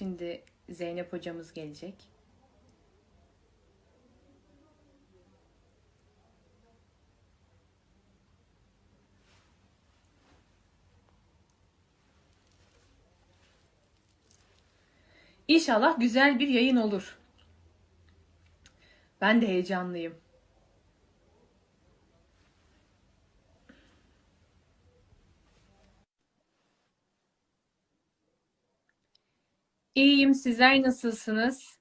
Şimdi Zeynep hocamız gelecek. İnşallah güzel bir yayın olur. Ben de heyecanlıyım. İyiyim. Sizler nasılsınız?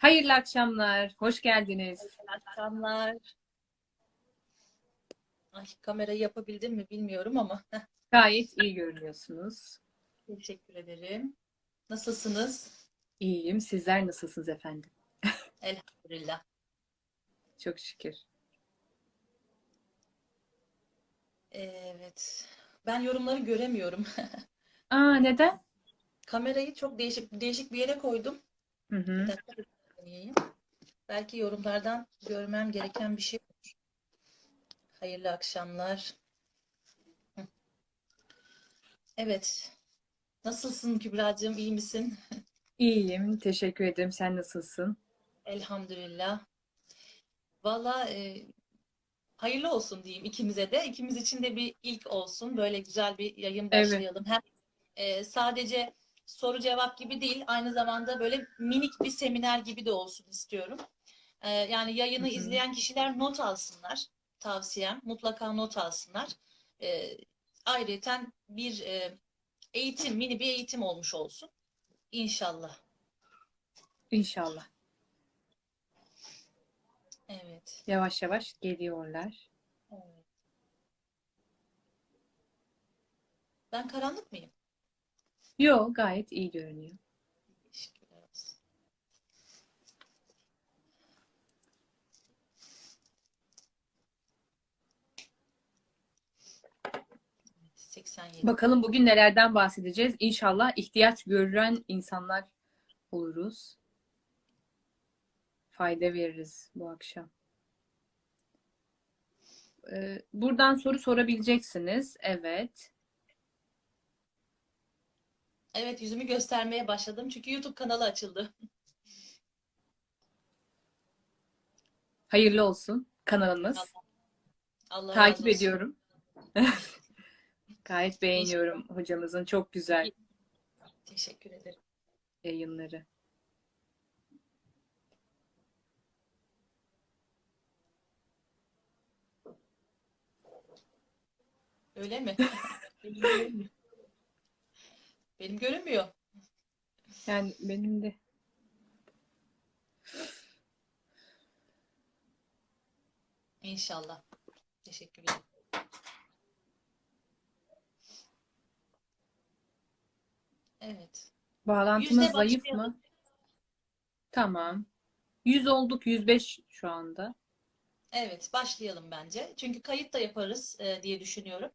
Hayırlı akşamlar. Hoş geldiniz. Akşamlar. Ay, kamerayı yapabildim mi bilmiyorum ama Gayet iyi görünüyorsunuz. teşekkür ederim. Nasılsınız? İyiyim. Sizler nasılsınız efendim? Elhamdülillah. Çok şükür. Evet. Ben yorumları göremiyorum. Aa neden? Kamerayı çok değişik değişik bir yere koydum. Hı hı. Bir dakika bir deneyeyim. Belki yorumlardan görmem gereken bir şey olur. Hayırlı akşamlar. Evet. Nasılsın Kübra'cığım? İyi misin? İyiyim. Teşekkür ederim. Sen nasılsın? Elhamdülillah. Valla e, hayırlı olsun diyeyim ikimize de. İkimiz için de bir ilk olsun. Böyle güzel bir yayın Evet. başlayalım. Hem e, sadece soru cevap gibi değil, aynı zamanda böyle minik bir seminer gibi de olsun istiyorum. E, yani yayını Hı hı. izleyen kişiler not alsınlar. Tavsiyem mutlaka not alsınlar. E, ayrıyeten bir e, eğitim, mini bir eğitim olmuş olsun. İnşallah. İnşallah. Evet. Yavaş yavaş geliyorlar. Evet. Ben karanlık mıyım? Yo gayet iyi görünüyor. Teşekkürler olsun. Evet, 87. Bakalım bugün nelerden bahsedeceğiz. İnşallah ihtiyaç gören insanlar oluruz. Fayda veririz bu akşam. Ee, Buradan soru sorabileceksiniz. Evet. Evet yüzümü göstermeye başladım çünkü YouTube kanalı açıldı. Hayırlı olsun kanalımız. Allah Takip olsun. ediyorum. Gayet beğeniyorum hocamızın çok güzel Teşekkür ederim. yayınları. Öyle mi? Benim görünmüyor. Benim görünmüyor. Yani benim de. İnşallah. Teşekkürler. Evet. Bağlantımız Yüzde zayıf başlayalım. mı? Tamam. 100 olduk 105 şu anda. Evet, başlayalım bence. Çünkü kayıt da yaparız e, diye düşünüyorum.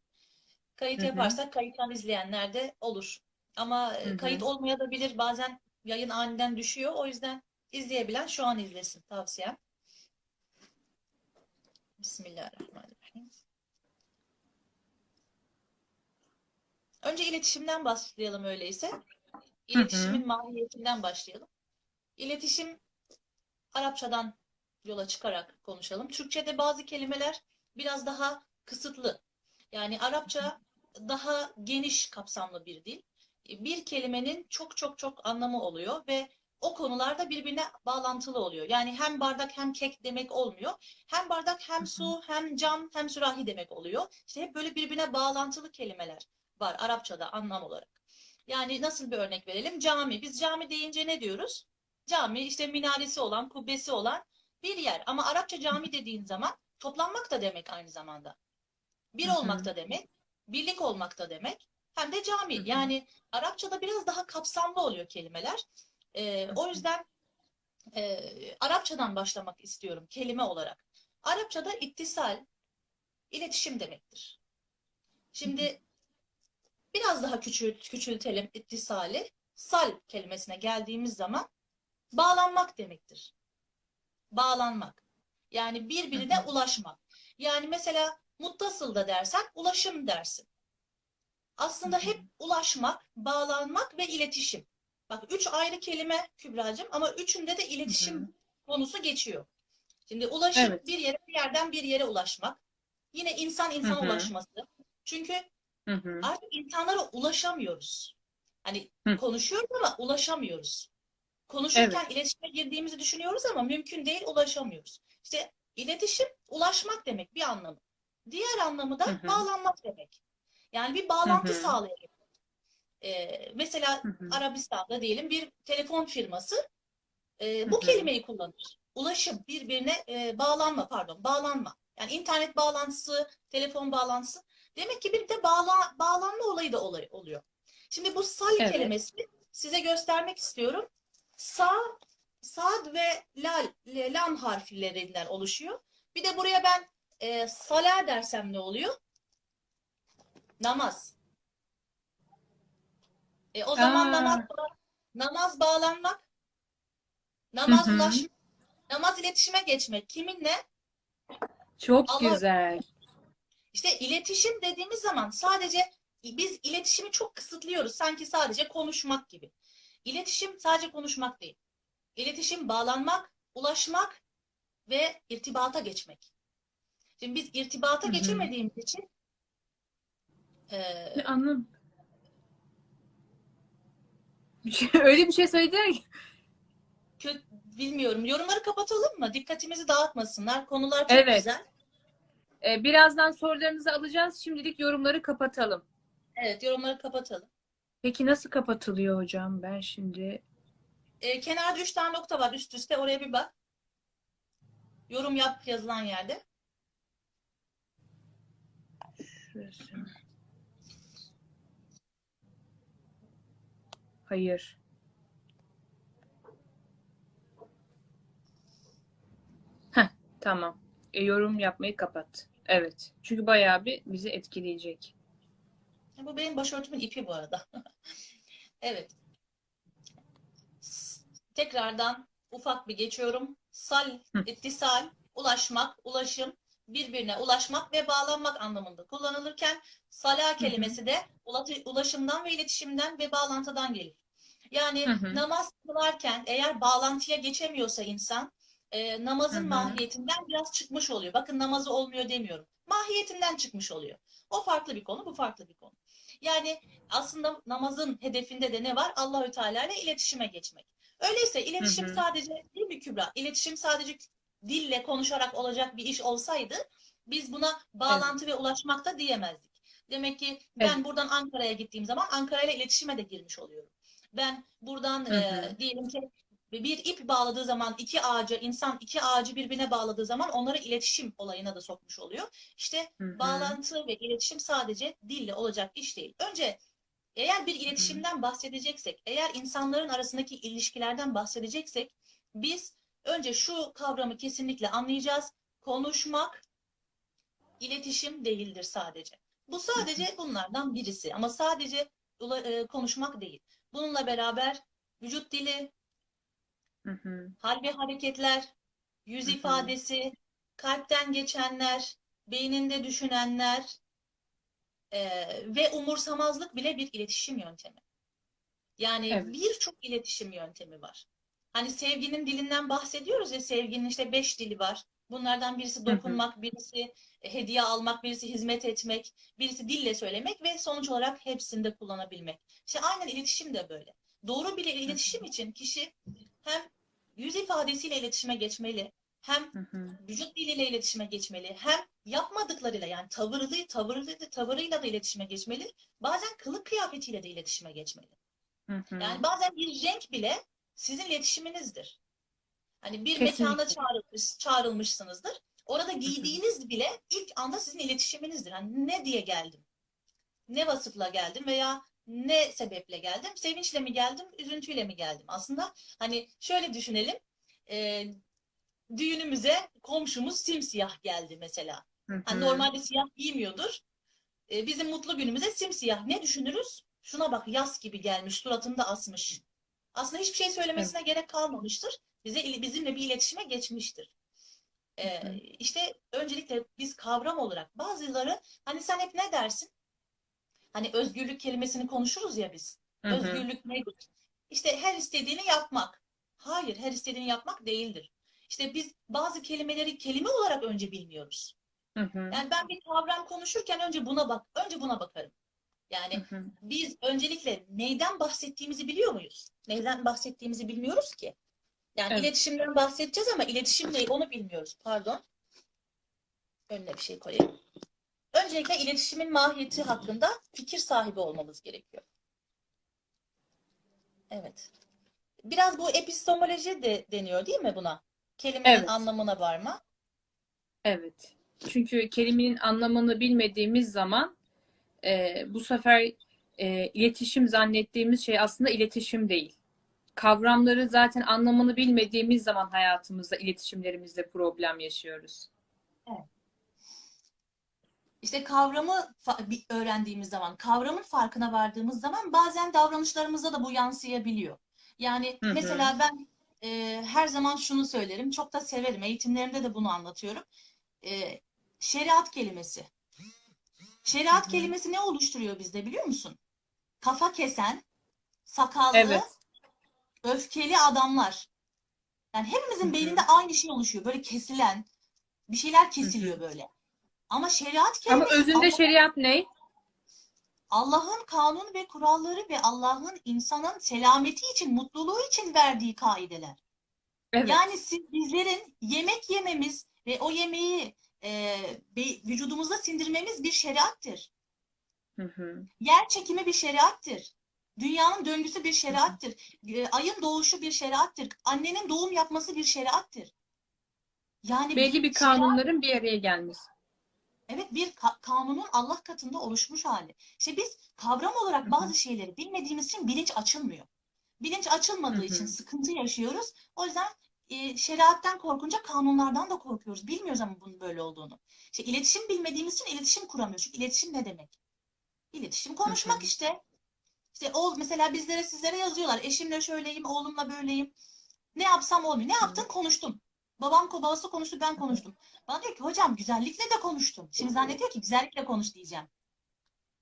Kayıt Hı hı. yaparsak kayıttan izleyenler de olur. Ama e, Hı hı. kayıt olmayabilir. Bazen yayın aniden düşüyor. O yüzden izleyebilen şu an izlesin tavsiyem. Bismillahirrahmanirrahim. Önce iletişimden başlayalım öyleyse. İletişimin mahiyetinden başlayalım. İletişim Arapçadan yola çıkarak konuşalım. Türkçe'de bazı kelimeler biraz daha kısıtlı. Yani Arapça daha geniş kapsamlı bir dil. Bir kelimenin çok çok çok anlamı oluyor ve o konularda birbirine bağlantılı oluyor. Yani hem bardak hem kek demek olmuyor. Hem bardak hem su hem cam hem sürahi demek oluyor. İşte hep böyle birbirine bağlantılı kelimeler var Arapçada anlam olarak. Yani nasıl bir örnek verelim? Cami. Biz cami deyince ne diyoruz? Cami işte minaresi olan, kubbesi olan bir yer. Ama Arapça cami dediğin zaman toplanmak da demek aynı zamanda. Bir Hı hı. olmak da demek, birlik olmak da demek. Hem de cami. Hı hı. Yani Arapçada biraz daha kapsamlı oluyor kelimeler. Ee, o yüzden e, Arapçadan başlamak istiyorum kelime olarak. Arapçada ittisal, iletişim demektir. Şimdi biraz daha küçült, küçültelim ittisali. Sal kelimesine geldiğimiz zaman bağlanmak demektir. Bağlanmak. Yani birbirine ulaşmak. Yani mesela muttasıl da dersen ulaşım dersin. aslında hep ulaşmak, bağlanmak ve iletişim. Bak üç ayrı kelime Kübra'cığım ama üçünde de iletişim konusu geçiyor. Şimdi ulaşım Evet. bir yere bir yerden bir yere ulaşmak. Yine insan hı. ulaşması. Çünkü artık insanlara ulaşamıyoruz. Hani Hı. konuşuyoruz ama ulaşamıyoruz. Konuşurken iletişime girdiğimizi düşünüyoruz ama mümkün değil ulaşamıyoruz. İşte iletişim ulaşmak demek bir anlamı. Diğer anlamı da bağlanmak demek. Yani bir bağlantı Hı hı. sağlayabilmek. Ee, mesela Hı hı. Arabistan'da diyelim bir telefon firması e, bu kelimeyi kullanır. Ulaşım, birbirine e, bağlanma pardon, bağlanma. Yani internet bağlantısı, telefon bağlantısı. Demek ki bir de bağla, bağlanma olayı da olay, oluyor. Şimdi bu sal Evet. kelimesini size göstermek istiyorum. Sa, sad ve lal, lam harflerinden oluşuyor. Bir de buraya ben e, sala dersem ne oluyor? Namaz. E, o zaman Aa. namaz, namaz bağlanmak, namaz Hı hı. ulaşmak, namaz iletişime geçmek. Kiminle? Çok Allah- güzel. İşte iletişim dediğimiz zaman sadece biz iletişimi çok kısıtlıyoruz. Sanki sadece konuşmak gibi. İletişim sadece konuşmak değil. İletişim bağlanmak, ulaşmak ve irtibata geçmek. Şimdi biz irtibata Hı hı. geçemediğimiz için e, Anladım. Şey- Öyle bir şey söylediler ki. kö- bilmiyorum. Yorumları kapatalım mı? Dikkatimizi dağıtmasınlar. Konular çok Evet. güzel. Ee, birazdan sorularınızı alacağız. Şimdilik yorumları kapatalım. Evet, yorumları kapatalım. Peki nasıl kapatılıyor hocam? Ben şimdi E, kenarda üç tane nokta var üst üste. Oraya bir bak. Yorum yap yazılan yerde. Şurası. Hayır. Heh, tamam. E, yorum yapmayı kapat. Evet. Çünkü bayağı bir bizi etkileyecek. Bu benim başörtümün ipi bu arada. Evet. Tekrardan ufak bir geçiyorum. Sal, ittisal, ulaşmak, ulaşım, birbirine ulaşmak ve bağlanmak anlamında kullanılırken sala kelimesi de ula- ulaşımdan ve iletişimden ve bağlantıdan gelir. Yani Hı hı. namaz kılarken eğer bağlantıya geçemiyorsa insan e, namazın Hı hı. mahiyetinden biraz çıkmış oluyor. Bakın namazı olmuyor demiyorum. Mahiyetinden çıkmış oluyor. O farklı bir konu, bu farklı bir konu. Yani aslında namazın hedefinde de ne var? Allahü Teala ile iletişime geçmek. Öyleyse iletişim Hı hı. sadece değil mi Kübra? İletişim sadece dille konuşarak olacak bir iş olsaydı biz buna bağlantı ve ulaşmak da diyemezdik. Demek ki ben Evet. buradan Ankara'ya gittiğim zaman Ankara ile iletişime de girmiş oluyorum. Ben buradan Hı e, hı. diyelim ki bir ip bağladığı zaman iki ağacı, insan iki ağacı birbirine bağladığı zaman onları iletişim olayına da sokmuş oluyor. İşte Hı hı. bağlantı ve iletişim sadece dille olacak iş değil. Önce eğer bir iletişimden bahsedeceksek, eğer insanların arasındaki ilişkilerden bahsedeceksek biz önce şu kavramı kesinlikle anlayacağız. Konuşmak iletişim değildir sadece. Bu sadece bunlardan birisi ama sadece e, konuşmak değil. Bununla beraber vücut dili, Hı hı. hal ve hareketler, yüz Hı hı. ifadesi, kalpten geçenler, beyninde düşünenler e, ve umursamazlık bile bir iletişim yöntemi. Yani Evet. birçok iletişim yöntemi var. Hani sevginin dilinden bahsediyoruz ya sevginin işte beş dili var. Bunlardan birisi dokunmak, birisi hediye almak, birisi hizmet etmek, birisi dille söylemek ve sonuç olarak hepsini de kullanabilmek. İşte aynen iletişim de böyle. Doğru bir iletişim için kişi hem yüz ifadesiyle iletişime geçmeli, hem vücut diliyle iletişime geçmeli, hem yapmadıklarıyla yani tavırlı, tavırlı, tavırıyla da iletişime geçmeli, bazen kılık kıyafetiyle de iletişime geçmeli. Yani bazen bir renk bile sizin iletişiminizdir. Hani bir Kesinlikle. mekana çağrılmış, çağrılmışsınızdır. Orada giydiğiniz bile ilk anda sizin iletişiminizdir. Hani ne diye geldim? Ne vasıfla geldim veya ne sebeple geldim? Sevinçle mi geldim, üzüntüyle mi geldim? Aslında hani şöyle düşünelim. e, düğünümüze komşumuz simsiyah geldi mesela. Hı Hani normalde siyah giymiyordur. E, bizim mutlu günümüze simsiyah. Ne düşünürüz? Şuna bak yaz gibi gelmiş, suratında asmış. Aslında hiçbir şey söylemesine gerek kalmamıştır. Bize bizimle bir iletişime geçmiştir. E, Hı hı. işte öncelikle biz kavram olarak bazıları hani sen hep ne dersin? Hani özgürlük kelimesini konuşuruz ya biz. Hı hı. Özgürlük nedir? İşte her istediğini yapmak. Hayır, her istediğini yapmak değildir. İşte biz bazı kelimeleri kelime olarak önce bilmiyoruz. Hı hı. Yani ben bir kavram konuşurken önce buna bak, önce buna bakarım. Yani Hı hı. biz öncelikle neyden bahsettiğimizi biliyor muyuz? Neyden bahsettiğimizi bilmiyoruz ki. Yani Evet. iletişimden bahsedeceğiz ama iletişim ne onu bilmiyoruz. Pardon. Önüne bir şey koyayım. Öncelikle iletişimin mahiyeti hakkında fikir sahibi olmamız gerekiyor. Evet. Biraz bu epistemoloji de deniyor değil mi buna? Kelimenin Evet. anlamına varma. Evet. Çünkü kelimenin anlamını bilmediğimiz zaman e, bu sefer e, iletişim zannettiğimiz şey aslında iletişim değil. Kavramları zaten anlamını bilmediğimiz zaman hayatımızda iletişimlerimizde problem yaşıyoruz. İşte kavramı öğrendiğimiz zaman, kavramın farkına vardığımız zaman bazen davranışlarımızda da bu yansıyabiliyor. Yani Hı hı. mesela ben e, her zaman şunu söylerim, çok da severim, eğitimlerimde de bunu anlatıyorum. E, şeriat kelimesi. Şeriat kelimesi ne oluşturuyor bizde biliyor musun? Kafa kesen, sakallı, Evet. öfkeli adamlar. Yani hepimizin beyninde aynı şey oluşuyor. Böyle kesilen, bir şeyler kesiliyor böyle. Ama şeriat Ama kelimesi özünde Allah- şeriat ne? Allah'ın kanun ve kuralları ve Allah'ın insanın selameti için, mutluluğu için verdiği kaideler. Evet. Yani siz, bizlerin yemek yememiz ve o yemeği e, be- vücudumuzda sindirmemiz bir şeriattır. Hı hı. Yer çekimi bir şeriattır. Dünyanın döngüsü bir şeriattır. E, ayın doğuşu bir şeriattır. Annenin doğum yapması bir şeriattır. Yani Belli bir şeriat- kanunların bir araya gelmesi. Evet bir ka- kanunun Allah katında oluşmuş hali. İşte biz kavram olarak Hı hı. bazı şeyleri bilmediğimiz için bilinç açılmıyor. Bilinç açılmadığı Hı hı. için sıkıntı yaşıyoruz. O yüzden e, şeriatten korkunca kanunlardan da korkuyoruz. Bilmiyoruz ama bunun böyle olduğunu. İşte iletişim bilmediğimiz için iletişim kuramıyoruz. Çünkü iletişim ne demek? İletişim konuşmak hı. işte. İşte o mesela bizlere sizlere yazıyorlar. Eşimle şöyleyim, oğlumla böyleyim. Ne yapsam olmuyor. Ne yaptın? Konuştum. Babam babası konuştu, ben konuştum. Bana diyor ki hocam güzellikle de konuştum. Şimdi zannediyor ki güzellikle konuş diyeceğim.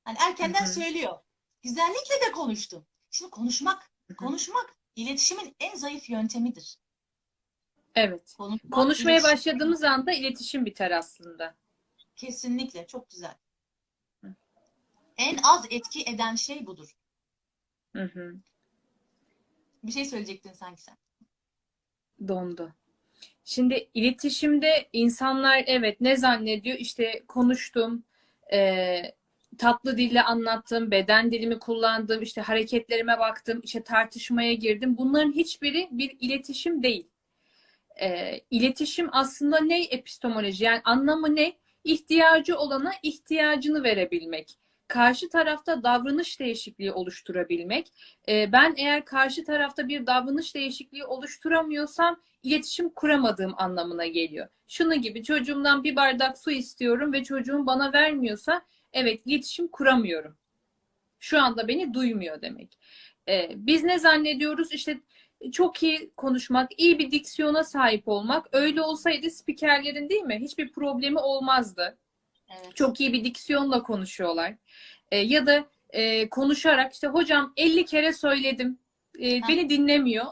Hani erkenden Hı hı. söylüyor. Güzellikle de konuştum. Şimdi konuşmak, Hı hı. konuşmak iletişimin en zayıf yöntemidir. Evet. Konuşmak, Konuşmaya iletişim- başladığımız anda iletişim biter aslında. Kesinlikle çok güzel. Hı. En az etki eden şey budur. Hı hı. Bir şey söyleyecektin sanki sen. Dondu. Şimdi iletişimde insanlar evet ne zannediyor? İşte konuştum, e, tatlı dille anlattım, beden dilimi kullandım, işte hareketlerime baktım, işte tartışmaya girdim. Bunların hiçbiri bir iletişim değil. E, iletişim aslında ne epistemoloji? Yani anlamı ne? İhtiyacı olana ihtiyacını verebilmek. Karşı tarafta davranış değişikliği oluşturabilmek. E, ben eğer karşı tarafta bir davranış değişikliği oluşturamıyorsam iletişim kuramadığım anlamına geliyor. Şunu gibi çocuğumdan bir bardak su istiyorum ve çocuğum bana vermiyorsa evet iletişim kuramıyorum. Şu anda beni duymuyor demek. Ee, biz ne zannediyoruz? İşte çok iyi konuşmak, iyi bir diksiyona sahip olmak. Öyle olsaydı spikerlerin değil mi? Hiçbir problemi olmazdı. Evet. Çok iyi bir diksiyonla konuşuyorlar. Ee, ya da e, konuşarak işte hocam 50 kere söyledim. e, beni dinlemiyor.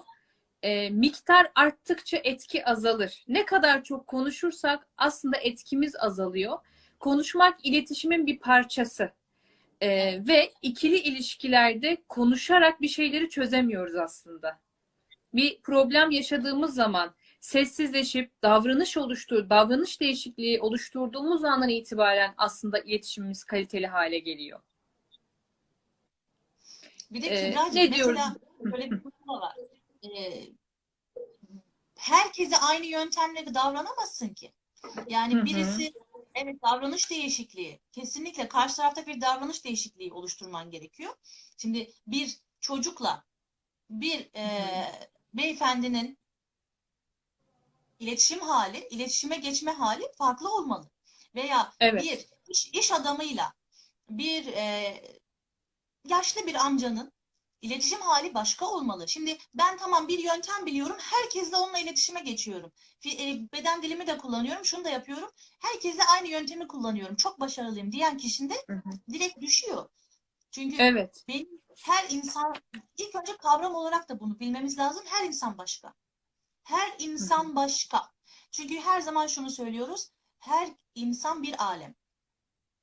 E, miktar arttıkça etki azalır. Ne kadar çok konuşursak aslında etkimiz azalıyor. Konuşmak iletişimin bir parçası. E, ve ikili ilişkilerde konuşarak bir şeyleri çözemiyoruz aslında. Bir problem yaşadığımız zaman sessizleşip davranış oluştur, davranış değişikliği oluşturduğumuz andan itibaren aslında iletişimimiz kaliteli hale geliyor. Bir de Ee, Kübra'cığım ne diyoruz? mesela böyle bir konu var. Ee, herkese aynı yöntemle davranamazsın ki. Yani Hı hı. birisi evet davranış değişikliği kesinlikle karşı tarafta bir davranış değişikliği oluşturman gerekiyor. Şimdi bir çocukla bir e, beyefendinin iletişim hali, iletişime geçme hali farklı olmalı. Veya Evet. bir iş, iş adamıyla bir e, yaşlı bir amcanın iletişim hali başka olmalı. Şimdi ben tamam bir yöntem biliyorum. Herkesle onunla iletişime geçiyorum. E, Beden dilimi de kullanıyorum. Şunu da yapıyorum. Herkesle aynı yöntemi kullanıyorum. Çok başarılıyım diyen kişinin de Hı hı. direkt düşüyor. Çünkü Evet. benim her insan ilk önce kavram olarak da bunu bilmemiz lazım. Her insan başka. Her insan başka. Çünkü her zaman şunu söylüyoruz. Her insan bir alem.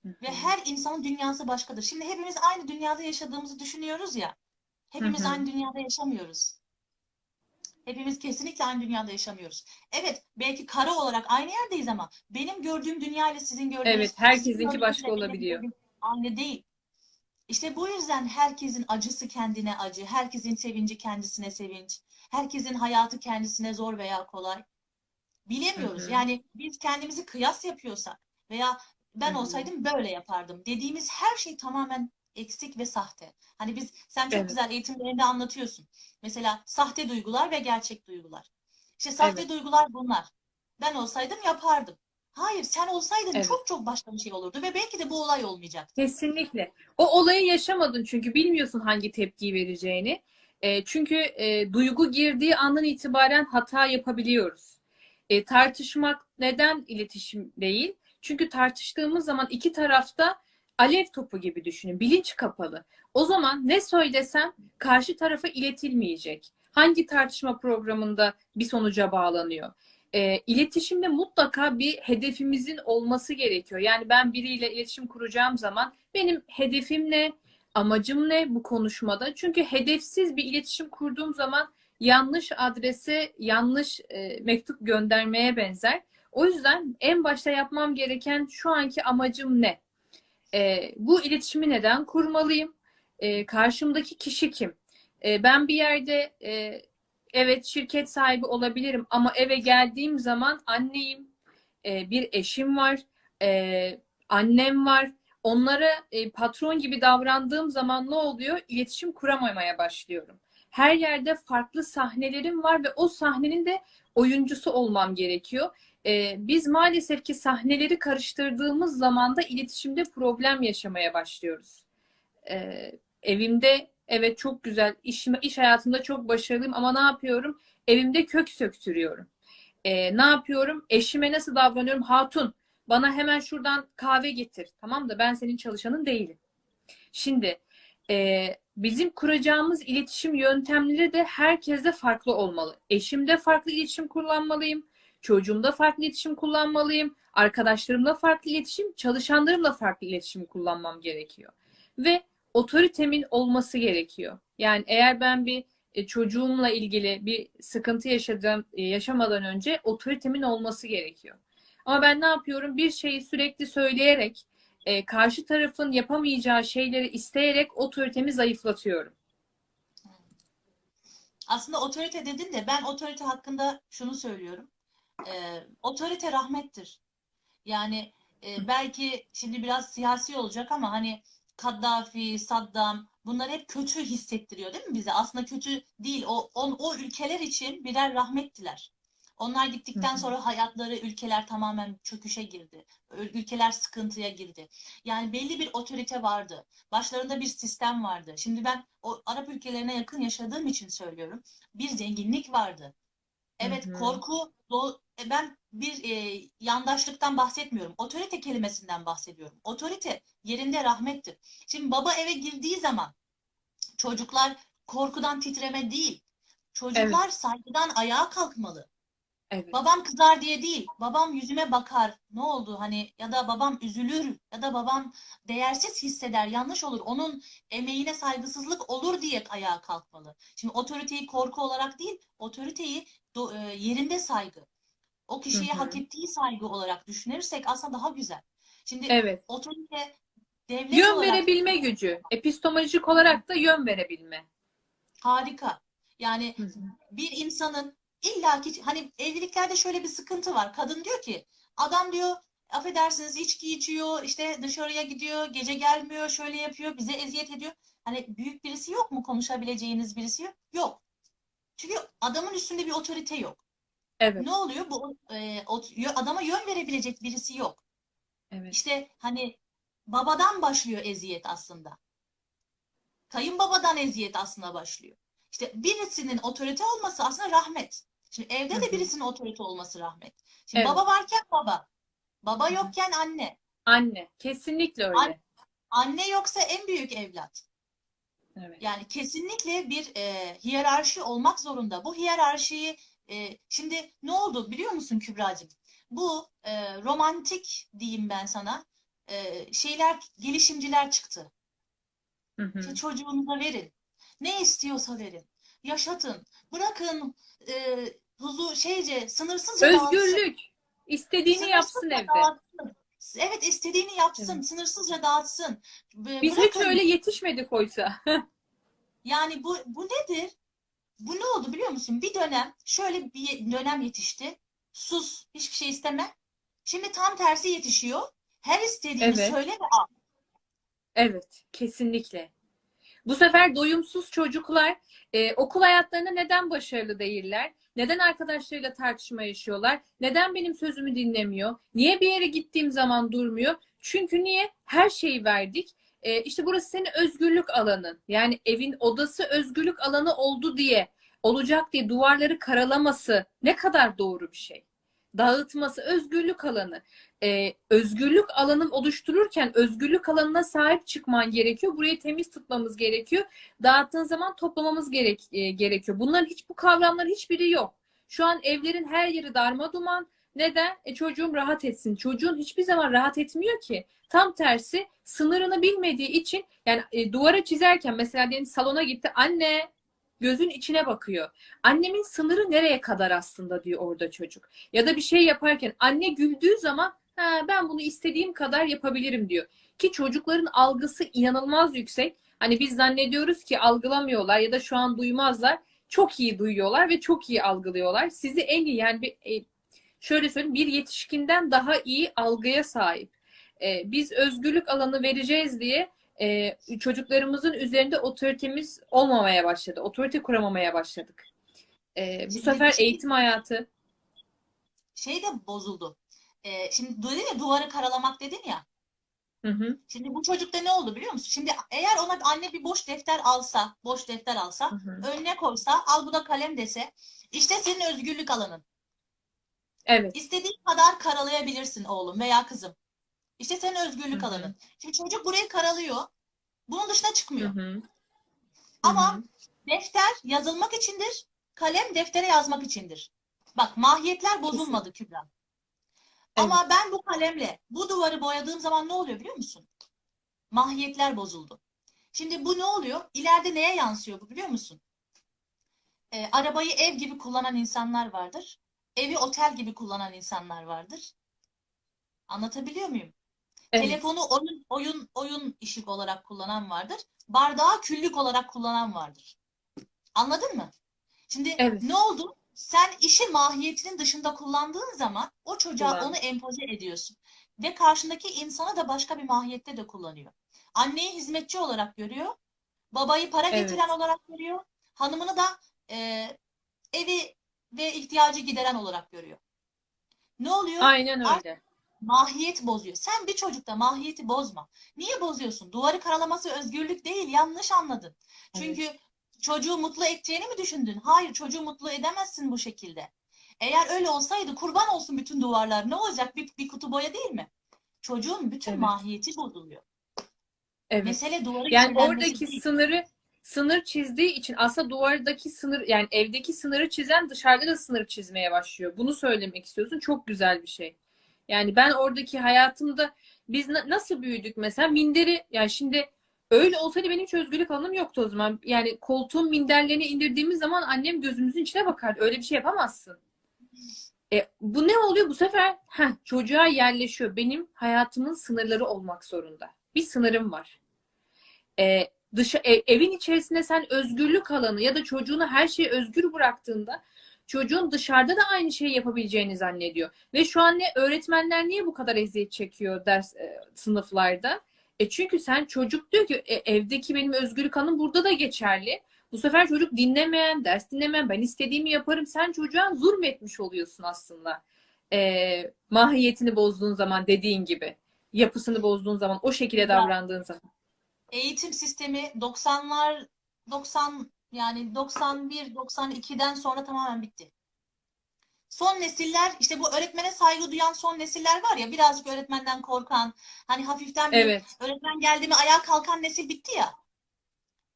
Ve her insanın dünyası başkadır. Şimdi hepimiz aynı dünyada yaşadığımızı düşünüyoruz ya. Hepimiz aynı dünyada yaşamıyoruz. Hepimiz kesinlikle aynı dünyada yaşamıyoruz. Evet, belki kara olarak aynı yerdeyiz ama benim gördüğüm dünya ile sizin gördüğünüz Evet, gördüğünüzle başka olabiliyor. Aynı değil. İşte bu yüzden herkesin acısı kendine acı, herkesin sevinci kendisine sevinç, herkesin hayatı kendisine zor veya kolay. Bilemiyoruz. Hı hı. Yani biz kendimizi kıyas yapıyorsak veya ben Hı hı. olsaydım böyle yapardım dediğimiz her şey tamamen eksik ve sahte. Hani biz sen çok Evet. güzel eğitimlerinde anlatıyorsun. Mesela sahte duygular ve gerçek duygular. İşte sahte Evet. duygular bunlar. Ben olsaydım yapardım. Hayır, sen olsaydın Evet. çok çok başka bir şey olurdu ve belki de bu olay olmayacaktı. Kesinlikle. O olayı yaşamadın çünkü bilmiyorsun hangi tepkiyi vereceğini. E, çünkü e, duygu girdiği andan itibaren hata yapabiliyoruz. E, tartışmak neden iletişim değil? Çünkü tartıştığımız zaman iki tarafta alev topu gibi düşünün. Bilinç kapalı. O zaman ne söylesem karşı tarafa iletilmeyecek. Hangi tartışma programında bir sonuca bağlanıyor? E, iletişimde mutlaka bir hedefimizin olması gerekiyor. Yani ben biriyle iletişim kuracağım zaman benim hedefim ne? Amacım ne bu konuşmada? Çünkü hedefsiz bir iletişim kurduğum zaman yanlış adrese yanlış e, mektup göndermeye benzer. O yüzden en başta yapmam gereken şu anki amacım ne? E, bu iletişimi neden kurmalıyım? E, karşımdaki kişi kim? E, ben bir yerde e, evet şirket sahibi olabilirim ama eve geldiğim zaman anneyim, e, bir eşim var, e, annem var. Onlara e, patron gibi davrandığım zaman ne oluyor? İletişim kuramamaya başlıyorum. Her yerde farklı sahnelerim var ve o sahnenin de oyuncusu olmam gerekiyor. E, biz maalesef ki sahneleri karıştırdığımız zaman da iletişimde problem yaşamaya başlıyoruz. E, evimde evet çok güzel, iş, iş hayatımda çok başarılıyım ama ne yapıyorum? Evimde kök söktürüyorum. E, ne yapıyorum? Eşime nasıl davranıyorum? Hatun, bana hemen şuradan kahve getir. Tamam da ben senin çalışanın değilim. Şimdi e, bizim kuracağımız iletişim yöntemleri de herkeste farklı olmalı. Eşimde farklı iletişim kullanmalıyım. Çocuğumda farklı iletişim kullanmalıyım. Arkadaşlarımla farklı iletişim, çalışanlarımla farklı iletişim kullanmam gerekiyor. Ve otoritemin olması gerekiyor. Yani eğer ben bir e, çocuğumla ilgili bir sıkıntı yaşadığım, e, yaşamadan önce otoritemin olması gerekiyor. Ama ben ne yapıyorum? Bir şeyi sürekli söyleyerek, e, karşı tarafın yapamayacağı şeyleri isteyerek otoritemi zayıflatıyorum. Aslında otorite dedin de ben otorite hakkında şunu söylüyorum. Ee, otorite rahmettir. Yani e, belki şimdi biraz siyasi olacak ama hani Kaddafi, Saddam bunlar hep kötü hissettiriyor değil mi bize? Aslında kötü değil. O, o, o ülkeler için birer rahmettiler. Onlar gittikten Hı hı. sonra hayatları, ülkeler tamamen çöküşe girdi. Ülkeler sıkıntıya girdi. Yani belli bir otorite vardı. Başlarında bir sistem vardı. Şimdi ben o Arap ülkelerine yakın yaşadığım için söylüyorum. Bir zenginlik vardı. Evet Hı hı. korku do- e, ben bir e, yandaşlıktan bahsetmiyorum. Otorite kelimesinden bahsediyorum. Otorite yerinde rahmettir. Şimdi baba eve girdiği zaman çocuklar korkudan titreme değil. Çocuklar saygıdan ayağa kalkmalı. Evet. Babam kızar diye değil. Babam yüzüme bakar. Ne oldu hani ya da babam üzülür ya da babam değersiz hisseder. Yanlış olur. Onun emeğine saygısızlık olur diye ayağa kalkmalı. Şimdi otoriteyi korku olarak değil, otoriteyi e, yerinde saygı. O kişiye hak ettiği saygı olarak düşünürsek aslında daha güzel. Şimdi Evet. otorite devlet Yön olarak verebilme gücü. Epistemolojik olarak da yön verebilme. harika. Yani bir insanın illaki hani evliliklerde şöyle bir sıkıntı var. Kadın diyor ki adam diyor affedersiniz içki içiyor işte dışarıya gidiyor gece gelmiyor şöyle yapıyor bize eziyet ediyor. Hani büyük birisi yok mu konuşabileceğiniz birisi yok? Yok. Çünkü adamın üstünde bir otorite yok. Evet. Ne oluyor? Bu e, adama yön verebilecek birisi yok. Evet. İşte hani babadan başlıyor eziyet aslında. Kayınbabadan eziyet aslında başlıyor. İşte birisinin otorite olması aslında rahmet. Şimdi evde de birisinin otorite olması rahmet. Şimdi Evet. baba varken baba. Baba yokken anne. Anne. Kesinlikle öyle. Anne. Anne yoksa en büyük evlat. Evet. Yani kesinlikle bir e, hiyerarşi olmak zorunda. Bu hiyerarşiyi e, şimdi ne oldu biliyor musun Kübra'cığım? Bu e, romantik diyeyim ben sana e, şeyler gelişimciler çıktı. Hı hı. İşte çocuğunuza verin. Ne istiyorsa verin. Yaşatın. Bırakın e, huzur şeyce sınırsızca dağıtsın. Özgürlük. İstediğini Sınırsızca yapsın evde. dağıtsın. Evet istediğini yapsın. Evet. Sınırsızca dağıtsın. Biz hiç bırakın- öyle yetişmedik oysa. Yani bu, bu nedir? Bu ne oldu biliyor musun? Bir dönem şöyle bir dönem yetişti. Sus, hiçbir şey isteme. Şimdi tam tersi yetişiyor. Her istediğini Evet. söyle ve al. Evet, kesinlikle. Bu sefer doyumsuz çocuklar e, okul hayatlarında neden başarılı değiller? Neden arkadaşlarıyla tartışma yaşıyorlar? Neden benim sözümü dinlemiyor? Niye bir yere gittiğim zaman durmuyor? Çünkü niye? Her şeyi verdik. E, işte burası senin özgürlük alanın. Yani evin odası özgürlük alanı oldu diye, olacak diye duvarları karalaması ne kadar doğru bir şey. Dağıtması özgürlük alanı e, özgürlük alanı oluştururken özgürlük alanına sahip çıkman gerekiyor. Burayı temiz tutmamız gerekiyor. Dağıttığın zaman toplamamız gerek, e, gerekiyor. Bunların hiç bu kavramların hiçbiri yok. Şu an evlerin her yeri darma duman. Neden? E, çocuğum rahat etsin. Çocuğun hiçbir zaman rahat etmiyor ki. Tam tersi sınırını bilmediği için yani e, duvara çizerken mesela diyelim salona gitti. Anne gözün içine bakıyor. Annemin sınırı nereye kadar aslında diyor orada çocuk. Ya da bir şey yaparken anne güldüğü zaman ha, ben bunu istediğim kadar yapabilirim diyor. Ki çocukların algısı inanılmaz yüksek. Hani biz zannediyoruz ki algılamıyorlar ya da şu an duymazlar. Çok iyi duyuyorlar ve çok iyi algılıyorlar. Sizi en iyi yani bir, e, şöyle söyleyeyim bir yetişkinden daha iyi algıya sahip. E, biz özgürlük alanı vereceğiz diye e, çocuklarımızın üzerinde otoritemiz olmamaya başladı. Otorite kuramamaya başladık. E, bu Şimdi sefer şey- eğitim hayatı Şey de bozuldu. Ee, şimdi dedin ya duvarı karalamak dedin ya. hı hı, Şimdi bu çocukta ne oldu biliyor musun? Şimdi eğer ona anne bir boş defter alsa, boş defter alsa, hı hı. önüne koysa, al bu da kalem dese, işte senin özgürlük alanın. Evet. İstediğin kadar karalayabilirsin oğlum veya kızım. İşte senin özgürlük Hı hı. alanın. Şimdi çocuk burayı karalıyor. Bunun dışına çıkmıyor. hı. Hı Ama defter yazılmak içindir. Kalem deftere yazmak içindir. Bak mahiyetler bozulmadı Kübra. Ama ben bu kalemle bu duvarı boyadığım zaman ne oluyor biliyor musun? Mahiyetler bozuldu. Şimdi bu ne oluyor? İleride neye yansıyor bu biliyor musun? Ee, arabayı ev gibi kullanan insanlar vardır. Evi otel gibi kullanan insanlar vardır. Anlatabiliyor muyum? Evet. Telefonu oyun oyun oyun işi olarak kullanan vardır. Bardağı küllük olarak kullanan vardır. Anladın mı? Şimdi Evet. ne oldu? Sen işi mahiyetinin dışında kullandığın zaman o çocuğa Kullan. onu empoze ediyorsun. Ve karşındaki insana da başka bir mahiyette de kullanıyor. Anneyi hizmetçi olarak görüyor. Babayı para Evet. getiren olarak görüyor. Hanımını da e, evi ve ihtiyacı gideren olarak görüyor. Ne oluyor? Aynen öyle. Mahiyet bozuyor. Sen bir çocukta mahiyeti bozma. Niye bozuyorsun? Duvarı karalaması özgürlük değil. Yanlış anladın. Çünkü çocuğu mutlu edeceğini mi düşündün? Hayır, çocuğu mutlu edemezsin bu şekilde. Eğer öyle olsaydı kurban olsun bütün duvarlar. Ne olacak? Bir, bir kutu boya değil mi? Çocuğun bütün Evet. mahiyeti bozuluyor. Evet. Mesele duvarı Yani oradaki değil. sınırı sınır çizdiği için aslında duvardaki sınır yani evdeki sınırı çizen dışarıda da sınır çizmeye başlıyor. Bunu söylemek istiyorsun. Çok güzel bir şey. Yani ben oradaki hayatımda biz na- nasıl büyüdük mesela minderi yani şimdi öyle olsaydı benim hiç özgürlük alanım yoktu o zaman. Yani koltuğun minderlerini indirdiğimiz zaman annem gözümüzün içine bakardı. Öyle bir şey yapamazsın. E, bu ne oluyor bu sefer? Heh, çocuğa yerleşiyor. Benim hayatımın sınırları olmak zorunda. Bir sınırım var. E, dışı, ev- evin içerisinde sen özgürlük alanı ya da çocuğunu her şeyi özgür bıraktığında çocuğun dışarıda da aynı şeyi yapabileceğini zannediyor. Ve şu an ne öğretmenler niye bu kadar eziyet çekiyor ders e, sınıflarda? E çünkü sen çocuk diyor ki e, evdeki benim özgürlük alanım burada da geçerli. Bu sefer çocuk dinlemeyen, ders dinlemeyen, ben istediğimi yaparım. Sen çocuğa zulmetmiş oluyorsun aslında. E, mahiyetini bozduğun zaman dediğin gibi. Yapısını bozduğun zaman, o şekilde davrandığın zaman. Eğitim sistemi 90'lar 90 yani 91 92'den sonra tamamen bitti. Son nesiller işte bu öğretmene saygı duyan son nesiller var ya birazcık öğretmenden korkan hani hafiften bir Evet. öğretmen geldi mi ayağa kalkan nesil bitti ya.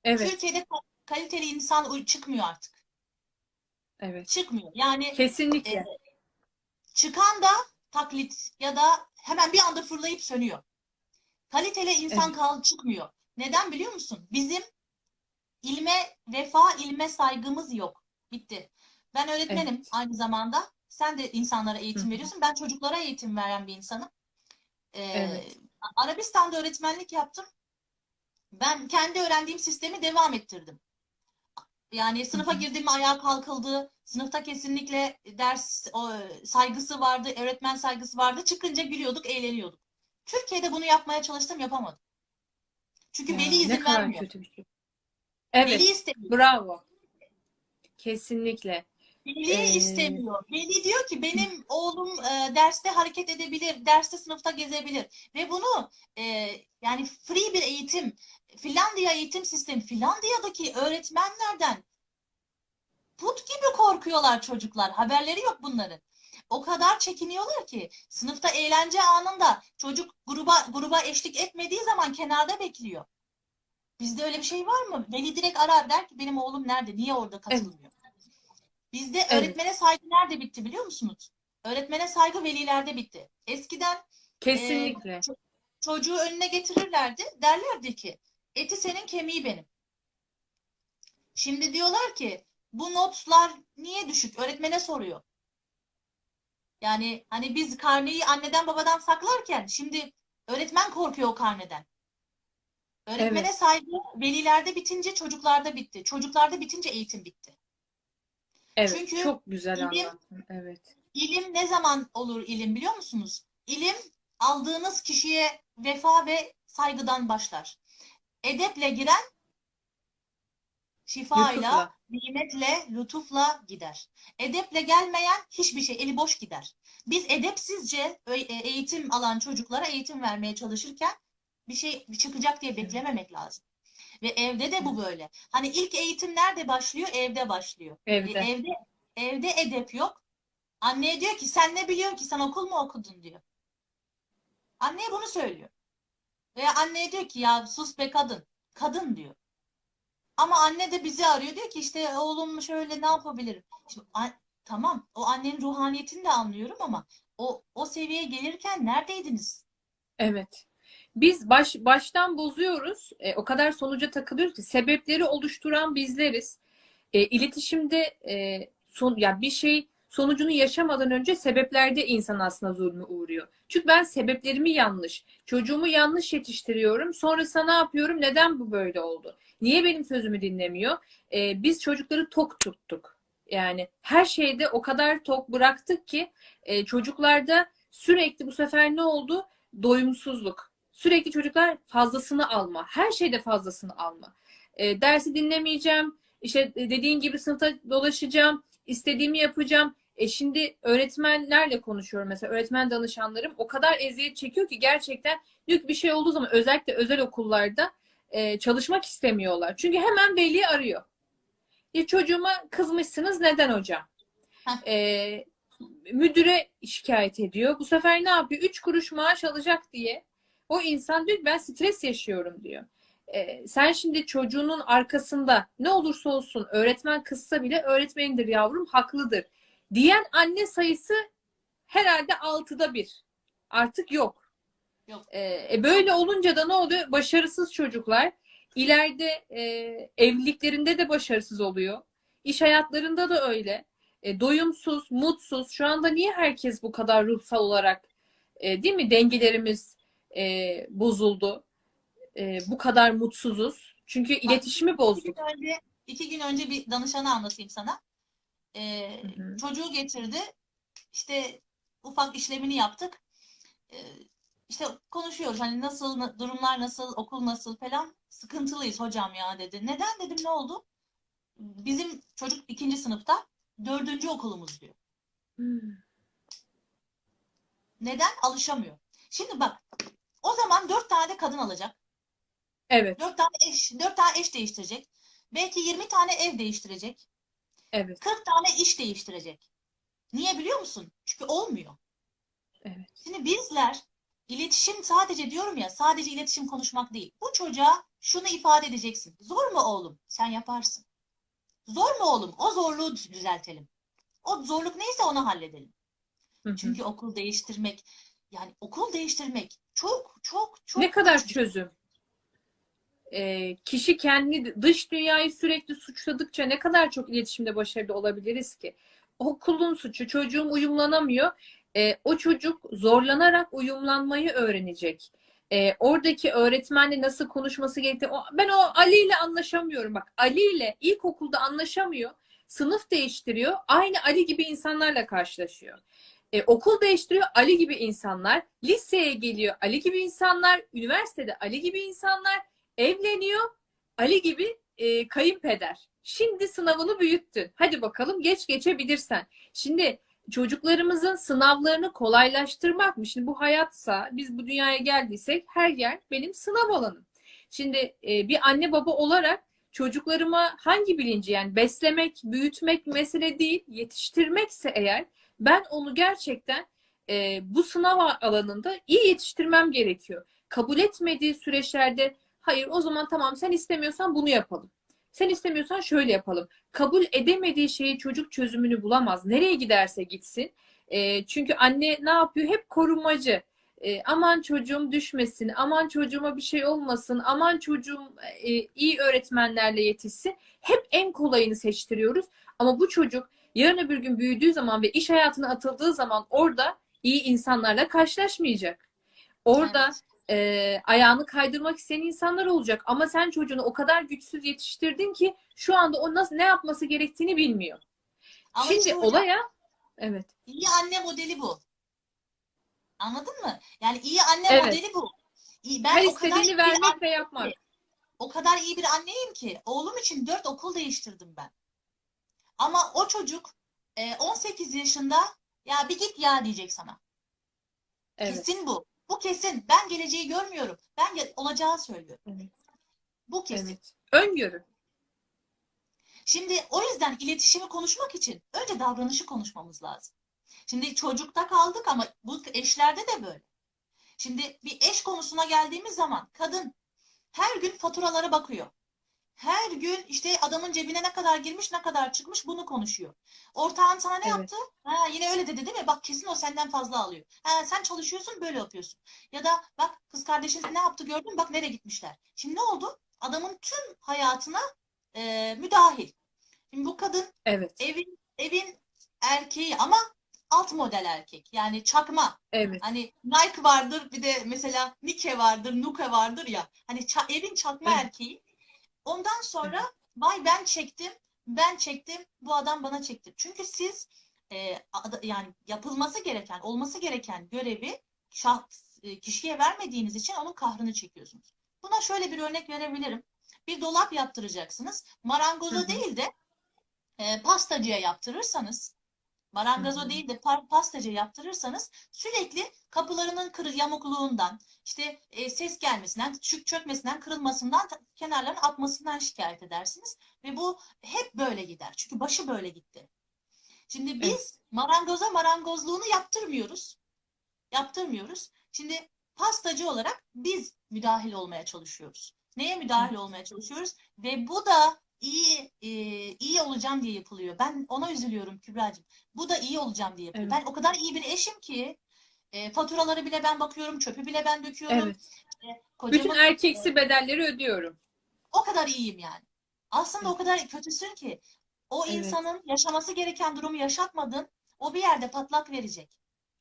Evet. Türkiye'de ka- kaliteli insan çıkmıyor artık. Evet. Çıkmıyor. Yani Kesinlikle. e, çıkan da taklit ya da hemen bir anda fırlayıp sönüyor. Kaliteli insan Evet. kal çıkmıyor. Neden biliyor musun? Bizim ilme vefa, ilme saygımız yok. Bitti. Ben öğretmenim Evet. aynı zamanda. Sen de insanlara eğitim hı. veriyorsun. Ben çocuklara eğitim veren bir insanım. Ee, Evet. Arabistan'da öğretmenlik yaptım. Ben kendi öğrendiğim sistemi devam ettirdim. Yani sınıfa mi ayağa kalkıldı. Sınıfta kesinlikle ders o, saygısı vardı, öğretmen saygısı vardı. Çıkınca gülüyorduk, eğleniyorduk. Türkiye'de bunu yapmaya çalıştım, yapamadım. Çünkü Ya, veli izin vermiyor. kötü bir şey. Evet. Veli istemiyor. Bravo. Kesinlikle. Veli Ee, istemiyor. Veli diyor ki benim oğlum e, derste hareket edebilir, derste sınıfta gezebilir ve bunu e, yani free bir eğitim, Finlandiya eğitim sistemi, Finlandiya'daki öğretmenlerden put gibi korkuyorlar çocuklar. Haberleri yok bunların. O kadar çekiniyorlar ki sınıfta eğlence anında çocuk gruba gruba eşlik etmediği zaman kenarda bekliyor. Bizde öyle bir şey var mı? Veli direkt arar der ki benim oğlum nerede? Niye orada katılmıyor? Bizde Evet. öğretmene saygı nerede bitti biliyor musunuz? Öğretmene saygı velilerde bitti. Eskiden Kesinlikle. çocuğu önüne getirirlerdi. Derlerdi ki eti senin kemiği benim. Şimdi diyorlar ki bu notlar niye düşük? Öğretmene soruyor. Yani hani biz karneyi anneden babadan saklarken şimdi öğretmen korkuyor o karneden. Öğretmene Evet. saygı velilerde bitince çocuklarda bitti. Çocuklarda bitince eğitim bitti. Evet. çünkü Çok güzel ilim- anlattın. Evet. İlim ne zaman olur ilim biliyor musunuz? İlim aldığınız kişiye vefa ve saygıdan başlar. Edeple giren şifayla, nimetle, lütufla gider. Edeple gelmeyen hiçbir şey, eli boş gider. Biz edepsizce e, eğitim alan çocuklara eğitim vermeye çalışırken bir şey çıkacak diye beklememek lazım. Ve evde de bu böyle. Hani ilk eğitim nerede başlıyor? Evde başlıyor. E, Evde. Evde evde edep yok. Anneye diyor ki sen ne biliyorsun ki sen okul mu okudun diyor. Anneye bunu söylüyor. Veya anneye diyor ki ya sus be kadın. Kadın diyor. Ama anne de bizi arıyor diyor ki işte oğlum şöyle ne yapabilirim? Şimdi, tamam o annenin ruhaniyetini de anlıyorum ama o o seviyeye gelirken neredeydiniz? Evet. Biz baş, baştan bozuyoruz. E, o kadar sonuca takılıyoruz ki sebepleri oluşturan bizleriz. E, iletişimde e, son ya bir şey sonucunu yaşamadan önce sebeplerde insan aslında zulmü uğruyor. Çünkü ben sebeplerimi yanlış, çocuğumu yanlış yetiştiriyorum. Sonrasında ne yapıyorum? Neden bu böyle oldu? Niye benim sözümü dinlemiyor? E, biz çocukları tok tuttuk. Yani her şeyde o kadar tok bıraktık ki e, çocuklarda sürekli bu sefer ne oldu? Doyumsuzluk. Sürekli çocuklar fazlasını alma. Her şeyde fazlasını alma. E, dersi dinlemeyeceğim. İşte dediğin gibi sınıfta dolaşacağım. istediğimi yapacağım. E şimdi öğretmenlerle konuşuyorum mesela. Öğretmen danışanlarım o kadar eziyet çekiyor ki gerçekten büyük bir şey olduğu zaman özellikle özel okullarda e, çalışmak istemiyorlar. Çünkü hemen veli arıyor. Ya çocuğuma kızmışsınız neden hocam? E, müdüre şikayet ediyor. Bu sefer ne yapıyor? Üç kuruş maaş alacak diye o insan diyor ki ben stres yaşıyorum diyor. Ee, sen şimdi çocuğunun arkasında ne olursa olsun öğretmen kızsa bile öğretmenindir yavrum haklıdır diyen anne sayısı herhalde altıda bir. Artık yok. Yok. Ee, e, böyle olunca da ne oluyor? Başarısız çocuklar ileride e, evliliklerinde de başarısız oluyor. İş hayatlarında da öyle. E, doyumsuz, mutsuz. Şu anda niye herkes bu kadar ruhsal olarak e, değil mi dengelerimiz e, bozuldu? E, bu kadar mutsuzuz. Çünkü iletişimi İki bozduk. gün önce, iki gün önce bir danışanı anlatayım sana. Ee, Hı hı. çocuğu getirdi. İşte ufak işlemini yaptık. Ee, işte konuşuyoruz. Hani nasıl, na- durumlar nasıl, okul nasıl falan. Sıkıntılıyız hocam ya dedi. Neden dedim ne oldu? Bizim çocuk ikinci sınıfta dördüncü okulumuz diyor. Hmm. Neden? Alışamıyor. Şimdi bak o zaman dört tane de kadın alacak. Evet, Dört tane eş, dört tane eş değiştirecek. Belki 20 tane ev değiştirecek. evet. 40 tane iş değiştirecek. Niye biliyor musun? Çünkü olmuyor. Evet. Şimdi bizler iletişim sadece diyorum ya sadece iletişim konuşmak değil. Bu çocuğa şunu ifade edeceksin. Zor mu oğlum? Sen yaparsın. Zor mu oğlum? O zorluğu düzeltelim. O zorluk neyse onu halledelim. Hı hı. Çünkü okul değiştirmek yani okul değiştirmek çok çok çok Ne kadar çözüm? Ee, kişi kendini dış dünyayı sürekli suçladıkça ne kadar çok iletişimde başarılı olabiliriz ki? Okulun suçu, çocuğum uyumlanamıyor. Ee, o çocuk zorlanarak uyumlanmayı öğrenecek. Ee, oradaki öğretmenle nasıl konuşması gerektiği. o- Ben o Ali ile anlaşamıyorum. Bak Ali ile ilkokulda anlaşamıyor. Sınıf değiştiriyor. Aynı Ali gibi insanlarla karşılaşıyor. E, okul değiştiriyor Ali gibi insanlar. Liseye geliyor Ali gibi insanlar. Üniversitede Ali gibi insanlar. Evleniyor Ali gibi e, kayınpeder. Şimdi sınavını büyüttün. Hadi bakalım geç geçebilirsen. Şimdi çocuklarımızın sınavlarını kolaylaştırmak mı? Şimdi bu hayatsa biz bu dünyaya geldiysek her yer benim sınav alanım. Şimdi e, bir anne baba olarak çocuklarıma hangi bilinci yani beslemek, büyütmek mesele değil, yetiştirmekse eğer ben onu gerçekten e, bu sınav alanında iyi yetiştirmem gerekiyor. Kabul etmediği süreçlerde hayır o zaman tamam sen istemiyorsan bunu yapalım. Sen istemiyorsan şöyle yapalım. Kabul edemediği şeyi çocuk çözümünü bulamaz. Nereye giderse gitsin. E, çünkü anne ne yapıyor? Hep korumacı. E, aman çocuğum düşmesin, aman çocuğuma bir şey olmasın, aman çocuğum e, iyi öğretmenlerle yetişsin. Hep en kolayını seçtiriyoruz. Ama bu çocuk yarın öbür gün büyüdüğü zaman ve iş hayatına atıldığı zaman orada iyi insanlarla karşılaşmayacak. Orada Evet. e, ayağını kaydırmak isteyen insanlar olacak. Ama sen çocuğunu o kadar güçsüz yetiştirdin ki şu anda o nasıl ne yapması gerektiğini bilmiyor. Ama Şimdi hocam, olaya evet. iyi anne modeli bu. Anladın mı? Yani iyi anne Evet. modeli bu. İyi, ben Her istediğini vermek ve yapmak. o kadar iyi bir anneyim ki oğlum için dört okul değiştirdim ben. Ama o çocuk e, 18 yaşında ya bir git ya diyecek sana. Evet. Kesin bu. Bu kesin. Ben geleceği görmüyorum. Ben olacağı söylüyorum. Evet. Bu kesin. Evet. Öngörü. Şimdi o yüzden iletişimi konuşmak için önce davranışı konuşmamız lazım. Şimdi çocukta kaldık ama bu eşlerde de böyle. Şimdi bir eş konusuna geldiğimiz zaman kadın her gün faturalara bakıyor. Her gün işte adamın cebine ne kadar girmiş ne kadar çıkmış bunu konuşuyor. Ortağın sana ne Evet. yaptı? Ha, yine öyle dedi değil mi? Bak kesin o senden fazla alıyor. Ha, sen çalışıyorsun böyle yapıyorsun. Ya da bak kız kardeşin ne yaptı gördün bak nereye gitmişler. Şimdi ne oldu? Adamın tüm hayatına e, müdahil. Şimdi bu kadın Evet. evin evin erkeği ama alt model erkek. Yani çakma. Evet. Hani Nike vardır bir de mesela Nike vardır, Nuke vardır ya. Hani ça- evin çakma Evet. erkeği. Ondan sonra vay ben çektim, ben çektim, bu adam bana çekti. Çünkü siz e, yani yapılması gereken, olması gereken görevi şah, e, kişiye vermediğiniz için onun kahrını çekiyorsunuz. Buna şöyle bir örnek verebilirim. Bir dolap yaptıracaksınız. Marangoza Hı hı. değil de e, pastacıya yaptırırsanız marangozo Hı hı. değil de pa- pastacıya yaptırırsanız sürekli kapılarının kırı yamukluğundan işte e, ses gelmesinden, çük çökmesinden, kırılmasından, ta- kenarların atmasından şikayet edersiniz ve bu hep böyle gider. Çünkü başı böyle gitti. Şimdi biz Evet. marangoza marangozluğunu yaptırmıyoruz. Yaptırmıyoruz. Şimdi pastacı olarak biz müdahil olmaya çalışıyoruz. Neye müdahil Evet. olmaya çalışıyoruz? Ve bu da iyi e, iyi olacağım diye yapılıyor. Ben ona üzülüyorum Kübra'cığım. Bu da iyi olacağım diye yapılıyor. Evet. Ben o kadar iyi bir eşim ki e, faturaları bile ben bakıyorum, çöpü bile ben döküyorum. Evet. E, Bütün erkeksi bedelleri ödüyorum. o kadar iyiyim yani. Aslında o kadar kötüsün ki o Evet. insanın yaşaması gereken durumu yaşatmadın. O bir yerde patlak verecek.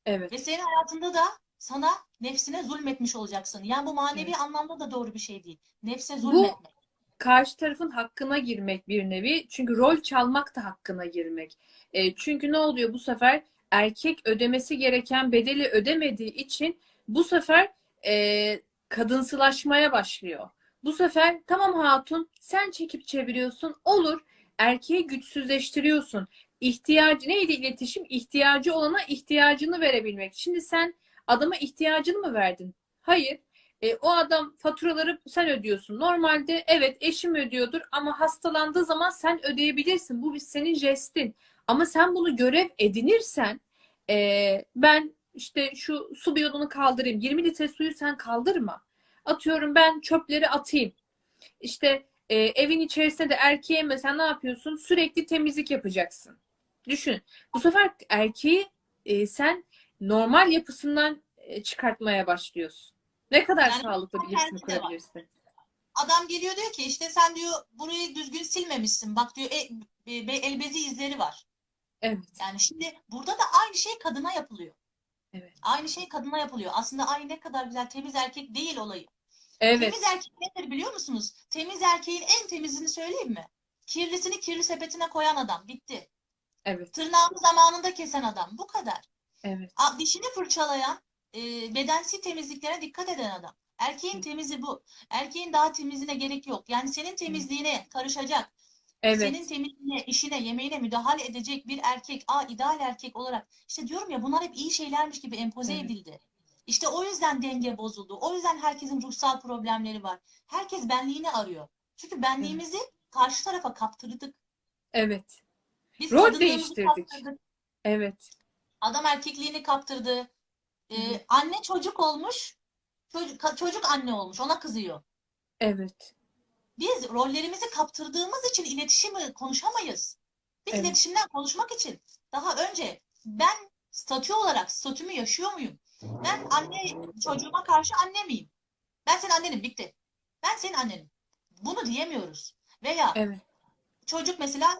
Evet. Ve senin hayatında da sana nefsine zulmetmiş olacaksın. Yani bu manevi anlamda da doğru bir şey değil. Nefse zulmetmek. Karşı tarafın hakkına girmek bir nevi. Çünkü rol çalmak da hakkına girmek. E, çünkü ne oluyor bu sefer? Erkek ödemesi gereken bedeli ödemediği için bu sefer e, kadınsılaşmaya başlıyor. Bu sefer tamam hatun sen çekip çeviriyorsun olur. Erkeği güçsüzleştiriyorsun. İhtiyacı neydi iletişim? İhtiyacı olana ihtiyacını verebilmek. Şimdi sen adama ihtiyacını mı verdin? Hayır. E, o adam faturaları sen ödüyorsun. Normalde evet eşim ödüyordur ama hastalandığı zaman sen ödeyebilirsin. Bu senin jestin. Ama sen bunu görev edinirsen e, ben işte şu su bidonunu kaldırayım. 20 litre suyu sen kaldırma. Atıyorum ben çöpleri atayım. İşte e, evin içerisinde de erkeğe mesela ne yapıyorsun? Sürekli temizlik yapacaksın. Düşün. Bu sefer erkeği e, sen normal yapısından e, çıkartmaya başlıyorsun. Ne kadar Yani sağlıklı bir var. kurabilirsin. Adam geliyor diyor ki işte sen diyor burayı düzgün silmemişsin. Bak diyor e, e, el bezi izleri var. Evet. Yani şimdi burada da aynı şey kadına yapılıyor. Evet. Aynı şey kadına yapılıyor. Aslında ay ne kadar güzel temiz erkek değil olayı. Evet. Temiz erkek nedir biliyor musunuz? Temiz erkeğin en temizini söyleyeyim mi? Kirlisini kirli sepetine koyan adam. Bitti. Evet. Tırnağını zamanında kesen adam. Bu kadar. Evet. Dişini fırçalayan, e, bedensi temizliklere dikkat eden adam. Erkeğin temizi bu. Erkeğin daha temizine gerek yok. Yani senin temizliğine karışacak, Evet. senin temizliğine, işine, yemeğine müdahale edecek bir erkek, aa ideal erkek olarak. İşte diyorum ya bunlar hep iyi şeylermiş gibi empoze Evet. edildi. İşte o yüzden denge bozuldu. O yüzden herkesin ruhsal problemleri var. Herkes benliğini arıyor. Çünkü benliğimizi karşı tarafa kaptırdık. Evet. Biz Rol değiştirdik. kaptırdık. Evet. Adam erkekliğini kaptırdı. Ee, anne çocuk olmuş. Çocuk, çocuk anne olmuş. Ona kızıyor. Evet. Biz rollerimizi kaptırdığımız için iletişimi konuşamayız. Biz Evet. iletişimden konuşmak için daha önce ben statü olarak statümü yaşıyor muyum? Ben anne çocuğuma karşı anne miyim? Ben senin annenim bitti. Ben senin annenim. Bunu diyemiyoruz. Veya Evet. çocuk mesela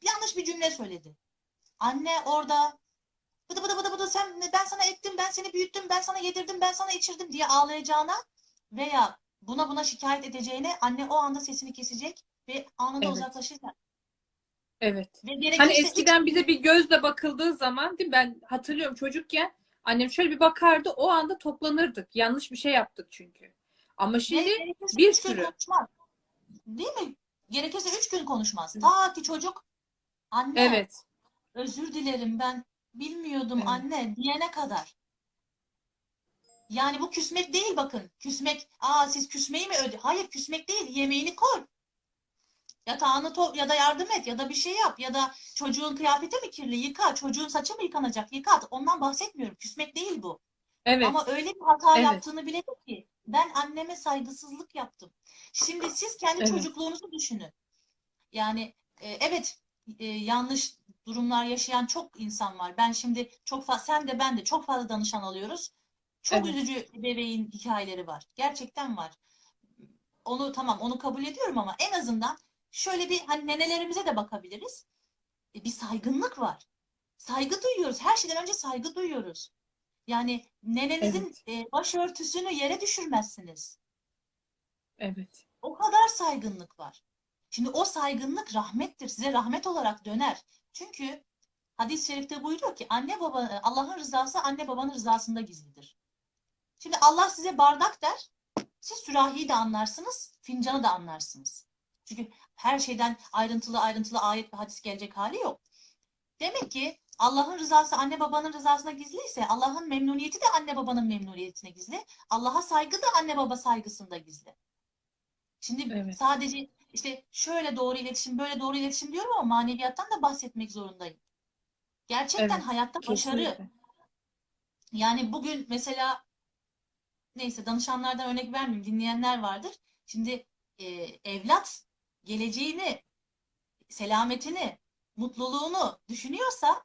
yanlış bir cümle söyledi. Anne orada bıdı bıdı bıdı bıdı sen ben sana ettim, ben seni büyüttüm, ben sana yedirdim, ben sana içirdim diye ağlayacağına veya buna buna şikayet edeceğine anne o anda sesini kesecek ve anında Evet. uzaklaşacak. Evet. Ve Hani eskiden bize bir gözle bakıldığı zaman değil mi? Ben hatırlıyorum çocukken annem şöyle bir bakardı o anda toplanırdık. Yanlış bir şey yaptık çünkü. Ama ve şimdi gerekirse bir sürü. konuşmaz. Değil mi? Gerekirse üç gün konuşmaz. Ta ki çocuk anne evet. özür dilerim ben bilmiyordum Evet. anne diyene kadar. Yani bu küsmek değil bakın. Küsmek, aa siz küsmeyi mi öde? Hayır küsmek değil. Yemeğini koy. Yatağını to ya da yardım et ya da bir şey yap ya da çocuğun kıyafeti mi kirli yıka, çocuğun saçı mı yıkanacak yıka. Ondan bahsetmiyorum. Küsmek değil bu. Evet. Ama öyle bir hata Evet. yaptığını bilecek ki ben anneme saygısızlık yaptım. Şimdi siz kendi Evet. çocukluğunuzu düşünün. Yani e, evet e, yanlış durumlar yaşayan çok insan var. Ben şimdi çok fazla sen de ben de çok fazla danışan alıyoruz. Çok Evet. üzücü bebeğin hikayeleri var. Gerçekten var. Onu tamam onu kabul ediyorum ama en azından şöyle bir hani nenelerimize de bakabiliriz. E, bir saygınlık var. Saygı duyuyoruz. Her şeyden önce saygı duyuyoruz. Yani nenenizin e, başörtüsünü yere düşürmezsiniz. Evet. O kadar saygınlık var. Şimdi o saygınlık rahmettir. Size rahmet olarak döner. Çünkü hadis-i şerifte buyuruyor ki anne baba Allah'ın rızası anne babanın rızasında gizlidir. Şimdi Allah size bardak der. Siz sürahiyi de anlarsınız, fincanı da anlarsınız. Çünkü her şeyden ayrıntılı ayrıntılı ayet ve hadis gelecek hali yok. Demek ki Allah'ın rızası anne babanın rızasına gizliyse Allah'ın memnuniyeti de anne babanın memnuniyetine gizli. Allah'a saygı da anne baba saygısında gizli. Şimdi Evet. sadece işte şöyle doğru iletişim, böyle doğru iletişim diyorum ama maneviyattan da bahsetmek zorundayım. Gerçekten Evet, hayatta başarı. Kesinlikle. Yani bugün mesela neyse danışanlardan örnek vermeyeyim dinleyenler vardır. Şimdi e, evlat geleceğini, selametini, mutluluğunu düşünüyorsa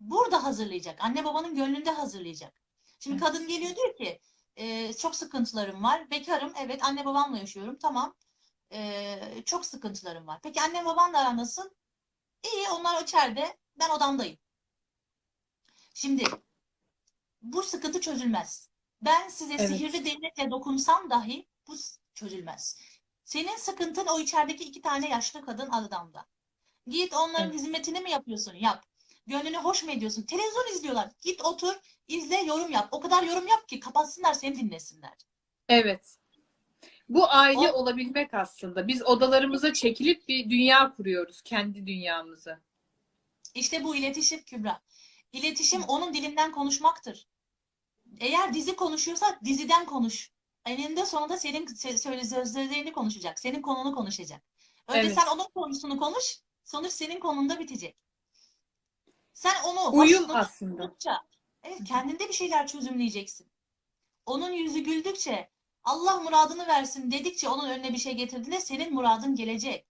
burada hazırlayacak. Anne babanın gönlünde hazırlayacak. Şimdi Evet. kadın geliyor diyor ki e, çok sıkıntılarım var. Bekarım. Evet anne babamla yaşıyorum. Tamam. E, çok sıkıntılarım var. Peki anne babanla aran nasıl? İyi onlar içeride. Ben odamdayım. Şimdi bu sıkıntı çözülmez. Ben size Evet. sihirli değnekle dokunsam dahi bu çözülmez. Senin sıkıntın o içerideki iki tane yaşlı kadın adamda. Git onların Evet. hizmetini mi yapıyorsun? Yap. Gönlünü hoş mu ediyorsun? Televizyon izliyorlar. Git otur, izle, yorum yap. O kadar yorum yap ki kapatsınlar seni dinlesinler. Evet. Bu aile O- olabilmek aslında. Biz odalarımıza çekilip bir dünya kuruyoruz. Kendi dünyamızı. İşte bu iletişim Kübra. İletişim onun dilinden konuşmaktır. Eğer dizi konuşuyorsa diziden konuş. Eninde sonunda senin sözlerini konuşacak. Senin konunu konuşacak. Önce Evet. sen onun konusunu konuş, sonuç senin konunda bitecek. Sen onu Uyum aslında. tuttukça, evet kendinde bir şeyler çözümleyeceksin. Onun yüzü güldükçe, Allah muradını versin dedikçe onun önüne bir şey getirdiğinde senin muradın gelecek.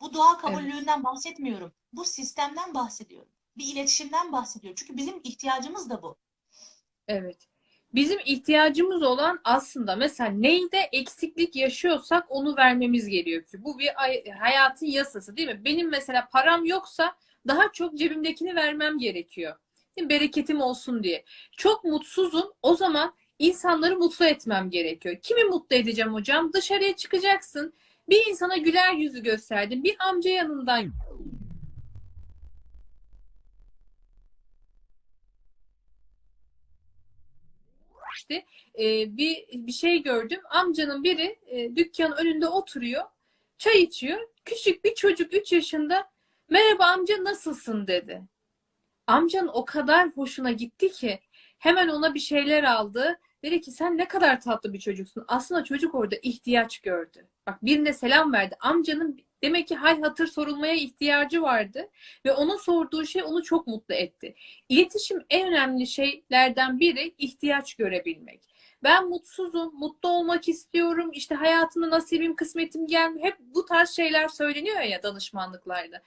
Bu dua kabullüğünden bahsetmiyorum. Bu sistemden bahsediyorum. Bir iletişimden bahsediyorum. Çünkü bizim ihtiyacımız da bu. Evet. Bizim ihtiyacımız olan aslında mesela neyde eksiklik yaşıyorsak onu vermemiz gerekiyor. Bu bir ay- hayatın yasası değil mi? Benim mesela param yoksa daha çok cebimdekini vermem gerekiyor. Bereketim olsun diye. Çok mutsuzum. O zaman insanları mutlu etmem gerekiyor. Kimi mutlu edeceğim hocam? Dışarıya çıkacaksın. Bir insana güler yüzü gösterdin. Bir amca yanından işte e, bir bir şey gördüm. Amcanın biri e, dükkanın önünde oturuyor. Çay içiyor. Küçük bir çocuk 3 yaşında merhaba amca nasılsın dedi. Amcanın o kadar hoşuna gitti ki hemen ona bir şeyler aldı. Dedi ki sen ne kadar tatlı bir çocuksun. Aslında çocuk orada ihtiyaç gördü. Bak birine selam verdi. Amcanın demek ki hal hatır sorulmaya ihtiyacı vardı. Ve onun sorduğu şey onu çok mutlu etti. İletişim en önemli şeylerden biri ihtiyaç görebilmek. Ben mutsuzum, mutlu olmak istiyorum, işte hayatımda nasibim, kısmetim gelmiyor. Hep bu tarz şeyler söyleniyor ya danışmanlıklarda.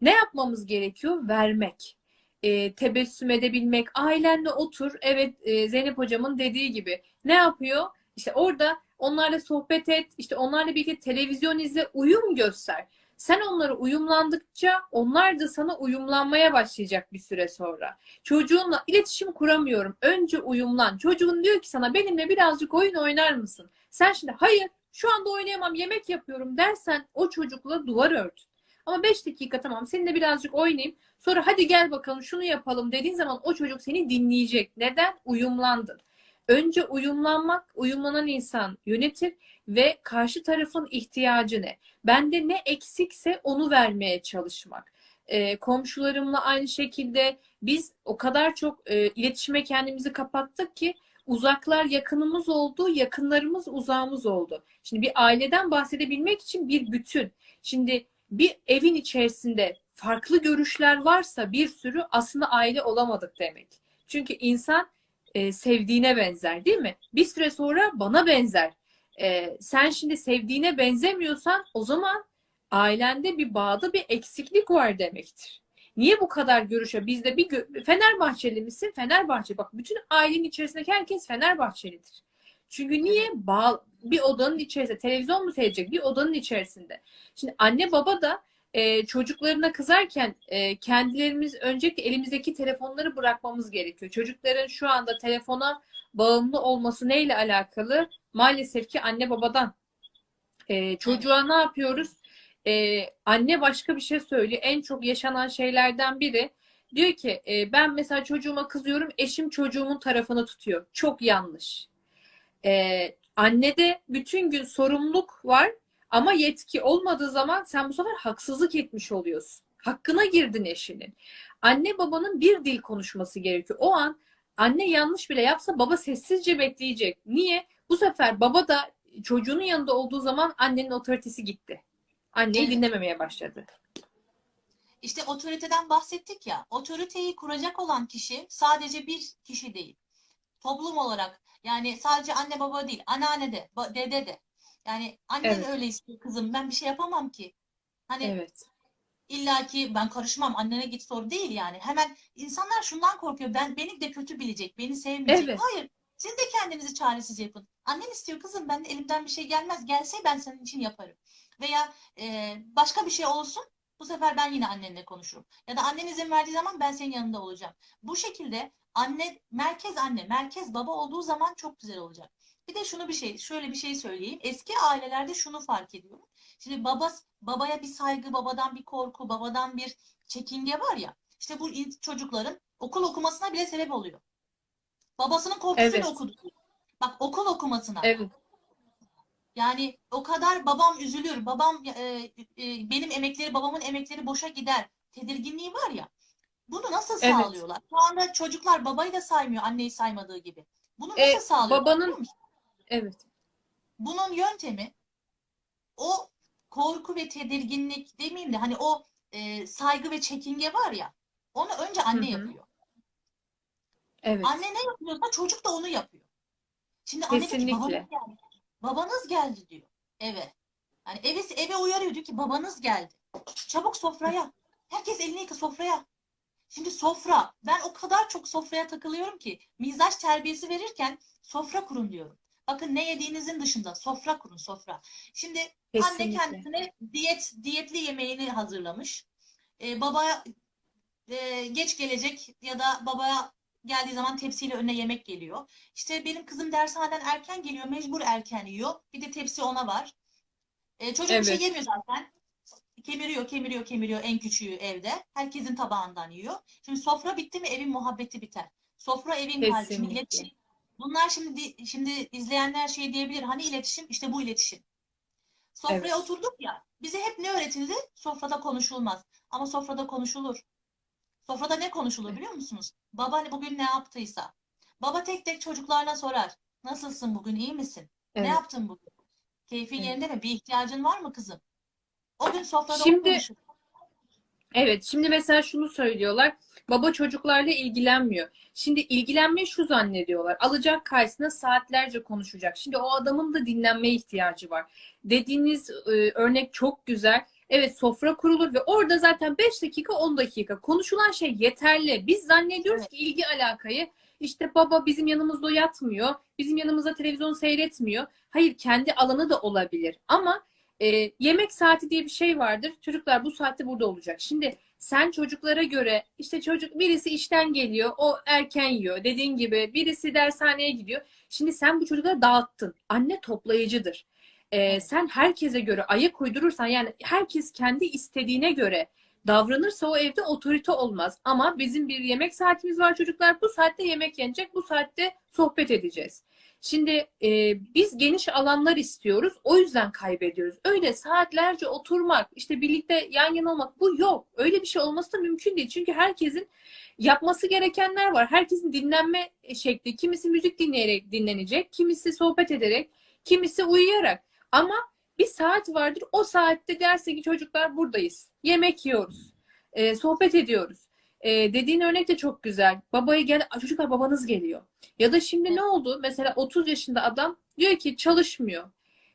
Ne yapmamız gerekiyor? Vermek. E, tebessüm edebilmek, ailenle otur. Evet e, Zeynep hocamın dediği gibi. Ne yapıyor? İşte orada onlarla sohbet et, işte onlarla birlikte televizyon izle, uyum göster. Sen onlara uyumlandıkça onlar da sana uyumlanmaya başlayacak bir süre sonra. Çocuğunla iletişim kuramıyorum. Önce uyumlan. Çocuğun diyor ki sana benimle birazcık oyun oynar mısın? Sen şimdi hayır şu anda oynayamam yemek yapıyorum dersen o çocukla duvar ört. Ama 5 dakika tamam seninle birazcık oynayayım. Sonra hadi gel bakalım şunu yapalım dediğin zaman o çocuk seni dinleyecek. Neden? Uyumlandın. Önce uyumlanmak, uyumlanan insan yönetir ve karşı tarafın ihtiyacı ne? Bende ne eksikse onu vermeye çalışmak. Ee, komşularımla aynı şekilde biz o kadar çok e, iletişime kendimizi kapattık ki uzaklar yakınımız oldu, yakınlarımız uzağımız oldu. Şimdi bir aileden bahsedebilmek için bir bütün. Şimdi bir evin içerisinde farklı görüşler varsa bir sürü aslında aile olamadık demek. Çünkü insan e, sevdiğine benzer değil mi? Bir süre sonra bana benzer. E, sen şimdi sevdiğine benzemiyorsan o zaman ailende bir bağda bir eksiklik var demektir. Niye bu kadar görüşe? Bizde bir gö- Fenerbahçeli misin? Fenerbahçe. Bak bütün ailenin içerisindeki herkes Fenerbahçelidir. Çünkü niye? Bağ, bir odanın içerisinde televizyon mu seyredecek? Bir odanın içerisinde. Şimdi anne baba da e, çocuklarına kızarken e, kendilerimiz öncelikle elimizdeki telefonları bırakmamız gerekiyor. Çocukların şu anda telefona bağımlı olması neyle alakalı? Maalesef ki anne babadan. E, çocuğa ne yapıyoruz? E, anne başka bir şey söylüyor. En çok yaşanan şeylerden biri diyor ki e, ben mesela çocuğuma kızıyorum, eşim çocuğumun tarafını tutuyor. Çok yanlış. E, annede bütün gün sorumluluk var ama yetki olmadığı zaman sen bu sefer haksızlık etmiş oluyorsun. Hakkına girdin eşinin. Anne babanın bir dil konuşması gerekiyor. O an anne yanlış bile yapsa baba sessizce bekleyecek. Niye? Bu sefer baba da çocuğunun yanında olduğu zaman annenin otoritesi gitti. Anneyi Evet. dinlememeye başladı. İşte otoriteden bahsettik ya. Otoriteyi kuracak olan kişi sadece bir kişi değil. Toplum olarak yani sadece anne baba değil, anneanne de, dede de. Yani annen Evet. öyle istiyor kızım ben bir şey yapamam ki. Hani Evet. illa ki ben karışmam annene git sor değil yani. Hemen insanlar şundan korkuyor. Ben beni de kötü bilecek, beni sevmeyecek. Evet. Hayır. Siz de kendinizi çaresiz yapın. Annen istiyor kızım ben de elimden bir şey gelmez. Gelse ben senin için yaparım. Veya e, başka bir şey olsun. Bu sefer ben yine annenle konuşurum. Ya da annen izin verdiği zaman ben senin yanında olacağım. Bu şekilde anne, merkez anne, merkez baba olduğu zaman çok güzel olacak. Bir de şunu bir şey, şöyle bir şey söyleyeyim. Eski ailelerde şunu fark ediyorum. Şimdi baba, babaya bir saygı, babadan bir korku, babadan bir çekinge var ya. İşte bu çocukların okul okumasına bile sebep oluyor. Babasının korkusuyla Evet. okudu. Bak okul okumasına. Evet. Yani o kadar babam üzülür. Babam e, e, benim emekleri, babamın emekleri boşa gider. Tedirginliği var ya. Bunu nasıl Evet. sağlıyorlar? Şu anda çocuklar babayı da saymıyor anneyi saymadığı gibi. Bunu nasıl E, sağlıyorlar? babanın-? Evet. Bunun yöntemi o korku ve tedirginlik demeyeyim de hani o e, saygı ve çekinge var ya Onu önce anne Hı hı. yapıyor. Evet. Anne ne yapıyorsa çocuk da onu yapıyor. Şimdi anne diyor ki babanız geldi. Babanız geldi diyor eve. Yani eve, eve uyarıyor diyor ki babanız geldi. Çabuk sofraya. Herkes elini yıka sofraya. Şimdi sofra. Ben o kadar çok sofraya takılıyorum ki mizaç terbiyesi verirken sofra kurun diyorum. Bakın ne yediğinizin dışında sofra kurun sofra. Şimdi anne Kesinlikle. kendisine diyet diyetli yemeğini hazırlamış. Ee, baba e, geç gelecek ya da baba geldiği zaman tepsiyle önüne yemek geliyor. İşte benim kızım dershaneden erken geliyor, mecbur erken yiyor. Bir de tepsi ona var. E, çocuk bir şey Evet. yemiyor zaten. Kemiriyor, kemiriyor, kemiriyor en küçüğü evde. Herkesin tabağından yiyor. Şimdi sofra bitti mi evin muhabbeti biter. Sofra evin kalbi. Şimdi iletişim. Bunlar şimdi şimdi izleyenler şey diyebilir. Hani iletişim? İşte bu iletişim. Sofraya Evet. oturduk ya. Bize hep ne öğretildi? Sofrada konuşulmaz. Ama sofrada konuşulur. Sofrada ne konuşulur biliyor musunuz? Baba hani bugün ne yaptıysa. Baba tek tek çocuklarına sorar. Nasılsın bugün iyi misin? Ne Evet. yaptın bugün? Keyfin Evet. yerinde mi? Bir ihtiyacın var mı kızım? O gün sofrada Şimdi-. Evet, şimdi mesela şunu söylüyorlar. Baba çocuklarla ilgilenmiyor. Şimdi ilgilenmeyi şu zannediyorlar. Alacak karşısına saatlerce konuşacak. Şimdi o adamın da dinlenmeye ihtiyacı var. Dediğiniz e, örnek çok güzel. Evet sofra kurulur ve orada zaten 5 dakika 10 dakika konuşulan şey yeterli. Biz zannediyoruz Evet. ki ilgi alakayı işte baba bizim yanımızda yatmıyor. Bizim yanımızda televizyon seyretmiyor. Hayır kendi alanı da olabilir. Ama e, yemek saati diye bir şey vardır. Çocuklar bu saatte burada olacak. Şimdi sen çocuklara göre işte çocuk birisi işten geliyor, o erken yiyor. Dediğin gibi birisi dershaneye gidiyor. Şimdi sen bu çocukları dağıttın. Anne toplayıcıdır. Ee, sen herkese göre ayak uydurursan yani herkes kendi istediğine göre davranırsa o evde otorite olmaz. Ama bizim bir yemek saatimiz var çocuklar. Bu saatte yemek yenecek, bu saatte sohbet edeceğiz. Şimdi e, biz geniş alanlar istiyoruz. O yüzden kaybediyoruz. Öyle saatlerce oturmak, işte birlikte yan yana olmak bu yok. Öyle bir şey olması da mümkün değil. Çünkü herkesin yapması gerekenler var. Herkesin dinlenme şekli. Kimisi müzik dinleyerek dinlenecek, kimisi sohbet ederek, kimisi uyuyarak. Ama bir saat vardır. O saatte derse ki çocuklar buradayız. Yemek yiyoruz. e, sohbet ediyoruz. E, dediğin örnek de çok güzel. Babaya gel, çocuklar babanız geliyor. Ya da şimdi ne oldu? Mesela 30 yaşında adam diyor ki çalışmıyor.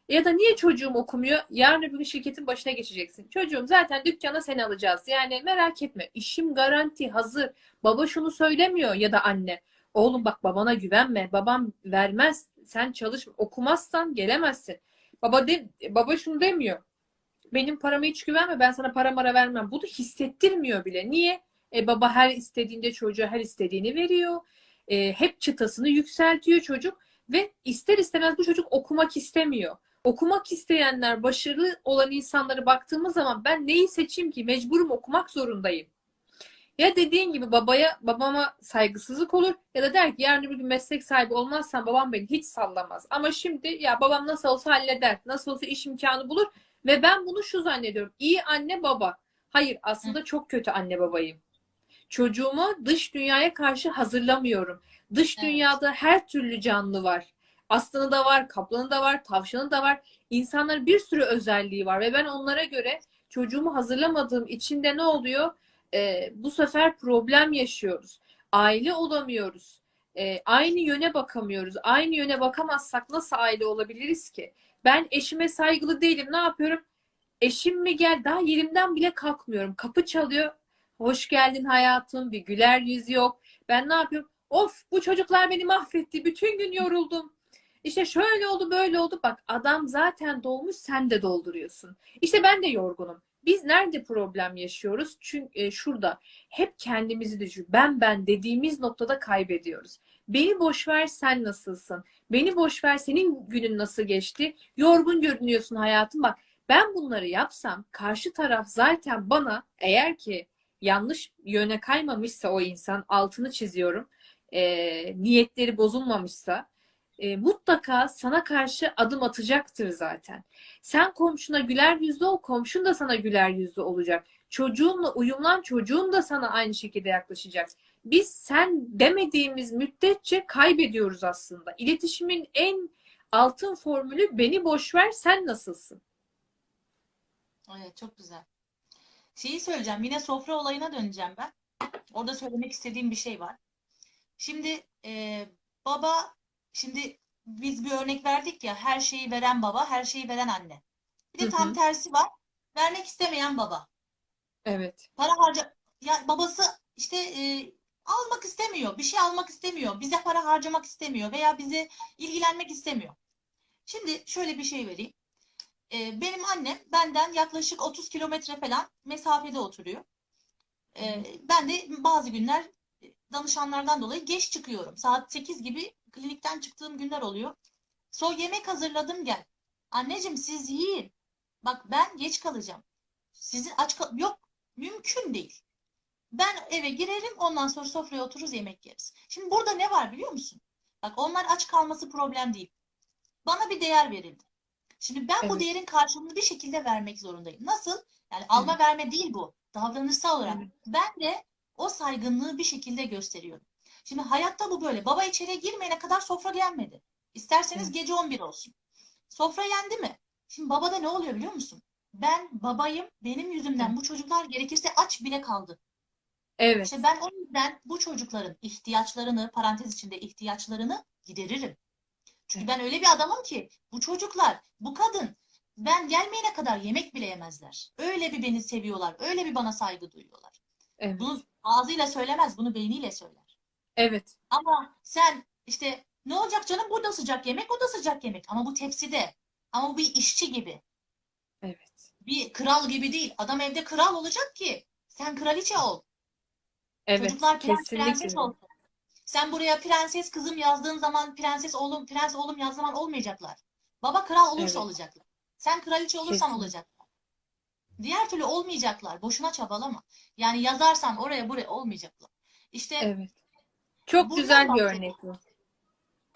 Ya da niye çocuğum okumuyor? Yarın öbür gün şirketin başına geçeceksin. Çocuğum zaten dükkana seni alacağız. Yani merak etme. İşim garanti, hazır. Baba şunu söylemiyor ya da anne. Oğlum bak babana güvenme. Babam vermez. Sen çalış, okumazsan gelemezsin. Baba de, baba şunu demiyor. Benim parama hiç güvenme. Ben sana para mara vermem. Bunu hissettirmiyor bile. Niye? E, baba her istediğinde çocuğa her istediğini veriyor. E, hep çıtasını yükseltiyor çocuk ve ister istemez bu çocuk okumak istemiyor. Okumak isteyenler, başarılı olan insanları baktığımız zaman ben neyi seçeyim ki? Mecburum okumak zorundayım. Ya dediğin gibi babaya, babama saygısızlık olur ya da der ki yarın bir gün meslek sahibi olmazsam babam beni hiç sallamaz. Ama şimdi ya babam nasıl olsa halleder, nasıl olsa iş imkanı bulur ve ben bunu şu zannediyorum. İyi anne baba. Hayır aslında çok kötü anne babayım. Çocuğumu dış dünyaya karşı hazırlamıyorum. Dış Evet. dünyada her türlü canlı var. Aslanı da var, kaplanı da var, tavşanı da var. İnsanların bir sürü özelliği var ve ben onlara göre çocuğumu hazırlamadığım için de ne oluyor? Ee, bu sefer problem yaşıyoruz. Aile olamıyoruz. Ee, aynı yöne bakamıyoruz. Aynı yöne bakamazsak nasıl aile olabiliriz ki? Ben eşime saygılı değilim. Ne yapıyorum? Eşim mi gel? Daha yerimden bile kalkmıyorum. Kapı çalıyor. Hoş geldin hayatım. Bir güler yüz yok. Ben ne yapıyorum? Of bu çocuklar beni mahvetti. Bütün gün yoruldum. İşte şöyle oldu böyle oldu. Bak adam zaten dolmuş sen de dolduruyorsun. İşte ben de yorgunum. Biz nerede problem yaşıyoruz? Çünkü e, şurada hep kendimizi düşün. Ben ben dediğimiz noktada kaybediyoruz. Beni boş ver sen nasılsın? Beni boş ver senin günün nasıl geçti? Yorgun görünüyorsun hayatım. Bak ben bunları yapsam karşı taraf zaten bana eğer ki yanlış yöne kaymamışsa o insan altını çiziyorum. e, niyetleri bozulmamışsa e, mutlaka sana karşı adım atacaktır zaten. Sen komşuna güler yüzlü ol, komşun da sana güler yüzlü olacak. Çocuğunla uyumlan, çocuğun da sana aynı şekilde yaklaşacak. Biz sen demediğimiz müddetçe kaybediyoruz aslında. İletişimin en altın formülü beni boş ver, sen nasılsın? Evet çok güzel. Şeyi söyleyeceğim. Yine sofra olayına döneceğim ben. Orada söylemek istediğim bir şey var. Şimdi e, baba, şimdi biz bir örnek verdik ya, her şeyi veren baba, her şeyi veren anne. Bir de Hı tam hı. tersi var. Vermek istemeyen baba. Evet. Para harca ya babası işte e, almak istemiyor, bir şey almak istemiyor, bize para harcamak istemiyor veya bize ilgilenmek istemiyor. Şimdi şöyle bir şey vereyim. E, benim annem benden yaklaşık 30 kilometre falan mesafede oturuyor. E, ben de bazı günler danışanlardan dolayı geç çıkıyorum. Saat 8 gibi klinikten çıktığım günler oluyor. So yemek hazırladım gel. Anneciğim siz yiyin. Bak ben geç kalacağım. Sizin aç kal yok mümkün değil. Ben eve girerim ondan sonra sofraya otururuz yemek yeriz. Şimdi burada ne var biliyor musun? Bak onlar aç kalması problem değil. Bana bir değer verildi. Şimdi ben bu Evet. değerin karşılığını bir şekilde vermek zorundayım. Nasıl? Yani alma verme değil bu. Davranışsal olarak. Evet. Ben de o saygınlığı bir şekilde gösteriyorum. Şimdi hayatta bu böyle. Baba içeriye girmeyene kadar sofra gelmedi. İsterseniz Evet. gece 11 olsun. Sofra yendi mi? Şimdi babada ne oluyor biliyor musun? Ben babayım. Benim yüzümden bu çocuklar gerekirse aç bile kaldı. Evet. İşte ben o yüzden bu çocukların ihtiyaçlarını, parantez içinde ihtiyaçlarını gideririm. Çünkü ben öyle bir adamım ki bu çocuklar, bu kadın ben gelmeyene kadar yemek bile yemezler. Öyle bir beni seviyorlar, öyle bir bana saygı duyuyorlar. Evet. Bunu ağzıyla söylemez, bunu beyniyle söyler. Evet. Ama sen işte ne olacak canım burada sıcak yemek, o da sıcak yemek. Ama bu tepside. Ama bu bir işçi gibi. Evet. Bir kral gibi değil. Adam evde kral olacak ki sen kraliçe ol. Evet. Çocuklar prens prenses Kesinlikle. olsun. Sen buraya prenses kızım yazdığın zaman prenses oğlum, prens oğlum yazdığın zaman olmayacaklar. Baba kral olursa Evet. olacaklar. Sen kraliçe olursan Kesinlikle. olacaklar. Diğer türlü olmayacaklar. Boşuna çabalama. Yani yazarsan oraya buraya olmayacaklar. İşte Evet. Çok güzel bir örnek bu.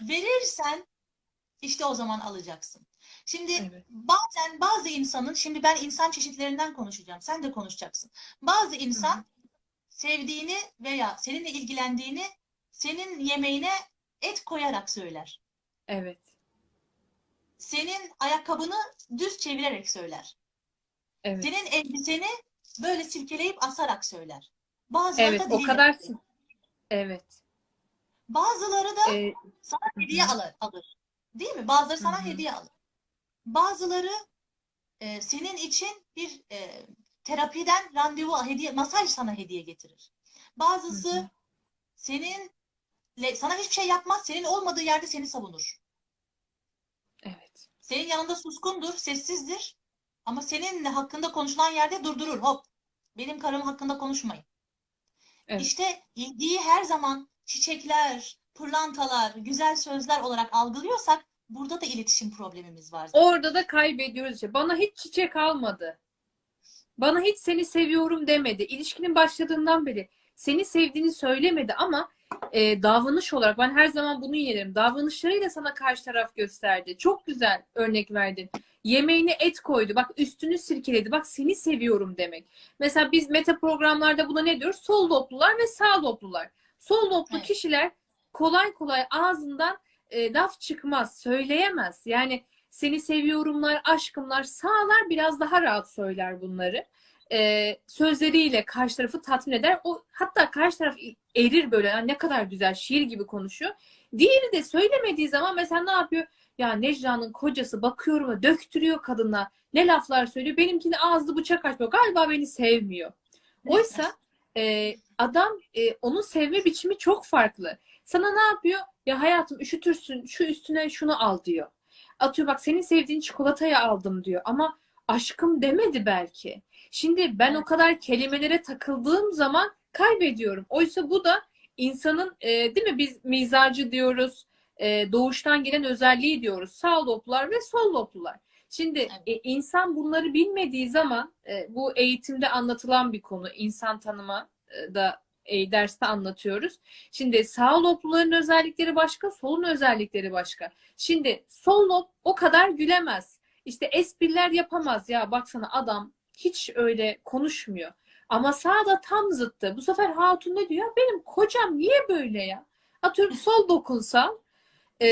verirsen işte o zaman alacaksın. Şimdi Evet. bazen bazı insanın, şimdi ben insan çeşitlerinden konuşacağım. Sen de konuşacaksın. Bazı insan sevdiğini veya seninle ilgilendiğini senin yemeğine et koyarak söyler. Evet. Senin ayakkabını düz çevirerek söyler. Evet. Senin elbiseni böyle silkeleyip asarak söyler. Bazıları Evet. da O kadar. söyler. Evet. Bazıları da Ee, sana Hı hediye alır, alır. Değil mi? Bazıları sana hı. hediye alır. Bazıları e, senin için bir e, terapiden randevu hediye, masaj sana hediye getirir. Bazısı Hı hı. seninle sana hiçbir şey yapmaz, senin olmadığı yerde seni savunur. evet. Senin yanında suskundur, sessizdir. Ama seninle hakkında konuşulan yerde durdurur. Hop, benim karım hakkında konuşmayın. Evet. İşte ilgiyi her zaman çiçekler, pırlantalar, güzel sözler olarak algılıyorsak burada da iletişim problemimiz var. zaten. Orada da kaybediyoruz işte. Bana hiç çiçek almadı. Bana hiç seni seviyorum demedi. İlişkinin başladığından beri seni sevdiğini söylemedi ama e, davranış olarak ben her zaman bunu yerim. Davranışlarıyla sana karşı taraf gösterdi. Çok güzel örnek verdin. Yemeğine et koydu. Bak üstünü sirkeledi. Bak seni seviyorum demek. Mesela biz meta programlarda buna ne diyoruz? Sol loblular ve sağ loblular. Sol loblu Evet. kişiler kolay kolay ağzından e, laf çıkmaz, söyleyemez. Yani seni seviyorumlar, aşkımlar, sağlar biraz daha rahat söyler bunları. E, sözleriyle karşı tarafı tatmin eder. O hatta karşı taraf erir böyle. "Ya ne kadar güzel şiir gibi konuşuyor. Diğeri de söylemediği zaman mesela ne yapıyor? Ya Necla'nın kocası bakıyorum döktürüyor kadına. Ne laflar söylüyor. Benimkini ağzı bıçak açmıyor. Galiba beni sevmiyor. Oysa e, adam e, onun sevme biçimi çok farklı. Sana ne yapıyor? Ya hayatım üşütürsün şu üstüne şunu al diyor. Atıyor bak senin sevdiğin çikolatayı aldım diyor. Ama aşkım demedi belki. Şimdi ben o kadar kelimelere takıldığım zaman kaybediyorum. Oysa bu da insanın e, değil mi biz mizacı diyoruz. e, doğuştan gelen özelliği diyoruz. Sağ loblular ve sol loblular. Şimdi Evet. e, insan bunları bilmediği zaman e, bu eğitimde anlatılan bir konu. İnsan tanıma e, da e, derste anlatıyoruz. Şimdi sağ lobluların özellikleri başka, solun özellikleri başka. Şimdi sol lob o kadar gülemez. İşte espriler yapamaz ya baksana adam hiç öyle konuşmuyor. Ama sağda tam zıttı. Bu sefer hatun ne diyor? Benim kocam niye böyle ya? Atıyorum sol dokunsal e,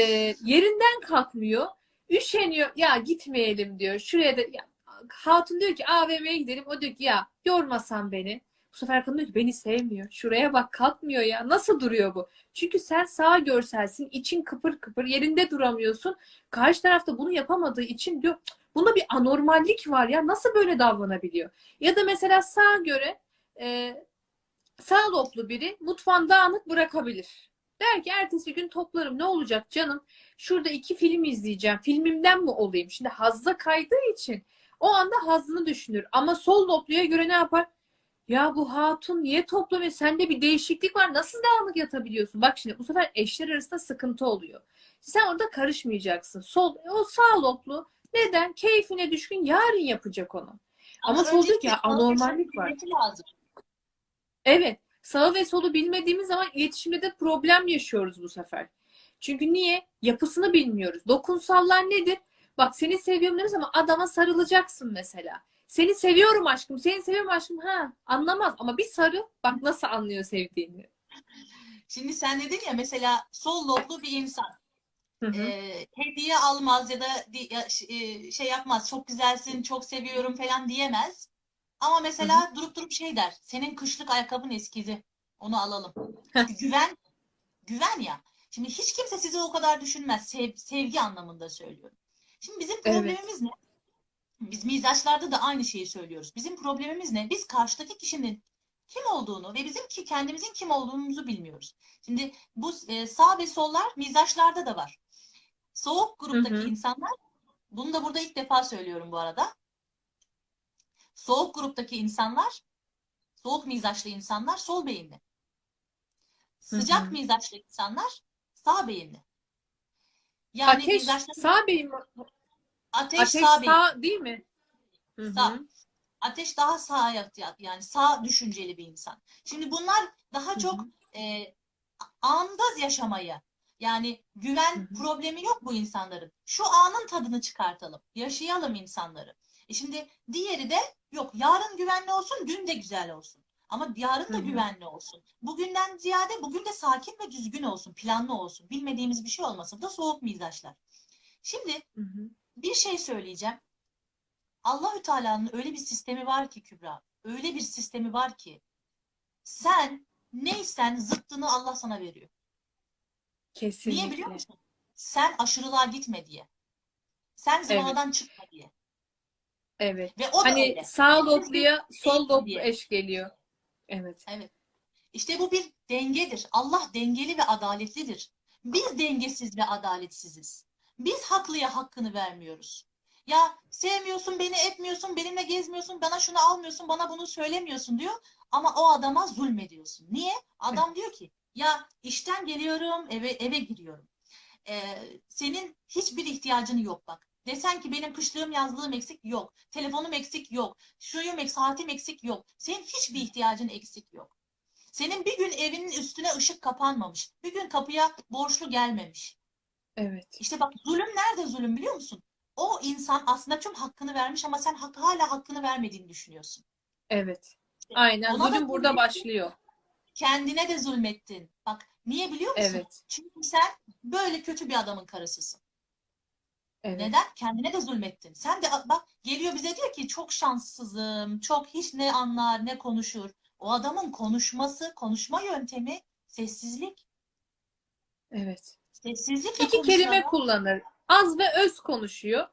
yerinden kalkmıyor. Üşeniyor. Ya gitmeyelim diyor. Şuraya da ya, hatun diyor ki AVM'ye gidelim. O diyor ki ya yormasan beni. Bu sefer kadın diyor ki beni sevmiyor. Şuraya bak kalkmıyor ya. Nasıl duruyor bu? Çünkü sen sağ görselsin. için kıpır kıpır. Yerinde duramıyorsun. Karşı tarafta bunu yapamadığı için diyor "Cık, bunda bir anormallik var ya. Nasıl böyle davranabiliyor? Ya da mesela sağa göre e, sağ loblu biri mutfağın dağınık bırakabilir. Der ki ertesi gün toplarım. Ne olacak canım? Şurada iki film izleyeceğim. Filmimden mi olayım? Şimdi hazza kaydığı için o anda hazzını düşünür. Ama sol lobluya göre ne yapar? Ya bu hatun niye toplamıyor? Sende bir değişiklik var. Nasıl dağınık yatabiliyorsun? Bak şimdi bu sefer eşler arasında sıkıntı oluyor. Sen orada karışmayacaksın. Sol, o sağ loblu neden? Keyfine düşkün yarın yapacak onu. Ama ki öncelikle ya anormallik var. lazım. Evet. Sağı ve solu bilmediğimiz zaman iletişimde de problem yaşıyoruz bu sefer. Çünkü niye? Yapısını bilmiyoruz. Dokunsallar nedir? Bak seni seviyorum deriz ama adama sarılacaksın mesela. Seni seviyorum aşkım, seni seviyorum aşkım. Ha, anlamaz ama bir sarı bak nasıl anlıyor sevdiğini. Şimdi sen dedin ya mesela sol loblu bir insan. Hı hı. e, hediye almaz ya da e, şey yapmaz. Çok güzelsin, çok seviyorum falan diyemez. Ama mesela durup durup şey der. Senin kışlık ayakkabın eskidi. Onu alalım. Güven güven ya. Şimdi hiç kimse sizi o kadar düşünmez. Sev- sevgi anlamında söylüyorum. Şimdi bizim Evet. problemimiz ne? Biz mizaçlarda da aynı şeyi söylüyoruz. Bizim problemimiz ne? Biz karşıdaki kişinin kim olduğunu ve bizim ki kendimizin kim olduğumuzu bilmiyoruz. Şimdi bu e, sağ ve sollar mizaçlarda da var. Soğuk gruptaki Hı hı. insanlar, bunu da burada ilk defa söylüyorum bu arada. Soğuk gruptaki insanlar, soğuk mizaçlı insanlar sol beyinli. Sıcak hı. mizaçlı insanlar sağ beyinli. Yani Ateş mizaçlı sağ beyin ateş, ateş sağ beyin. sağ değil mi? Hı Sağ. hı. Ateş daha sağ yani sağ düşünceli bir insan. Şimdi bunlar daha Hı çok hı. e, anda yaşamayı yani güven Hı hı. problemi yok bu insanların. Şu anın tadını çıkartalım. Yaşayalım insanları. E şimdi diğeri de yok yarın güvenli olsun dün de güzel olsun. Ama yarın da Hı hı. güvenli olsun. Bugünden ziyade bugün de sakin ve düzgün olsun. Planlı olsun. Bilmediğimiz bir şey olmasın. Bu da soğuk mizaçlar. Şimdi Hı hı. bir şey söyleyeceğim. Allahü Teala'nın öyle bir sistemi var ki Kübra. Öyle bir sistemi var ki sen neysen zıttını Allah sana veriyor. Niye biliyor Kesinlikle. musun? Sen aşırılığa gitme diye. Sen zıvanadan çıkma diye. Evet. Ve o Hani öyle. sağ lobluya sol loblu eş geliyor. Evet. Evet. İşte bu bir dengedir. Allah dengeli ve adaletlidir. Biz dengesiz ve adaletsiziz. Biz haklıya hakkını vermiyoruz. Ya sevmiyorsun beni etmiyorsun, benimle gezmiyorsun, bana şunu almıyorsun, bana bunu söylemiyorsun diyor. Ama o adama zulmediyorsun. Niye? Adam diyor ki ya işten geliyorum eve eve giriyorum. Ee, senin hiçbir ihtiyacın yok bak. Desen ki benim kışlığım yazlığım eksik yok. Telefonum eksik yok. Şuyum eksik, saatim eksik yok. Senin hiçbir ihtiyacın eksik yok. Senin bir gün evinin üstüne ışık kapanmamış. Bir gün kapıya borçlu gelmemiş. Evet. İşte bak zulüm nerede zulüm biliyor musun? O insan aslında tüm hakkını vermiş ama sen hak, hala hakkını vermediğini düşünüyorsun. Evet. Aynen. Ona Zulüm burada başlıyor. Kendine de zulmettin. Bak niye biliyor musun? Evet. Çünkü sen böyle kötü bir adamın karısısın. Evet. Neden? Kendine de zulmettin. Sen de bak geliyor bize diyor ki çok şanssızım, çok hiç ne anlar ne konuşur. O adamın konuşması, konuşma yöntemi sessizlik. Evet. Sessizlikle İki kelime adam. kullanır. Az ve öz konuşuyor.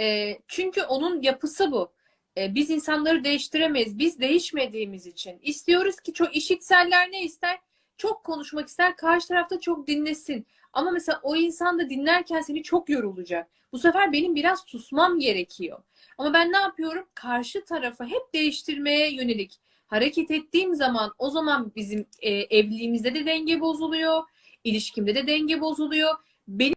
Ee, çünkü onun yapısı bu. Ee, biz insanları değiştiremeyiz. Biz değişmediğimiz için. İstiyoruz ki çok işitseller ne ister? Çok konuşmak ister. Karşı tarafta çok dinlesin. Ama mesela o insan da dinlerken seni çok yorulacak. Bu sefer benim biraz susmam gerekiyor. Ama ben ne yapıyorum? Karşı tarafı hep değiştirmeye yönelik hareket ettiğim zaman o zaman bizim e, evliliğimizde de denge bozuluyor. ilişkimde de denge bozuluyor. Benim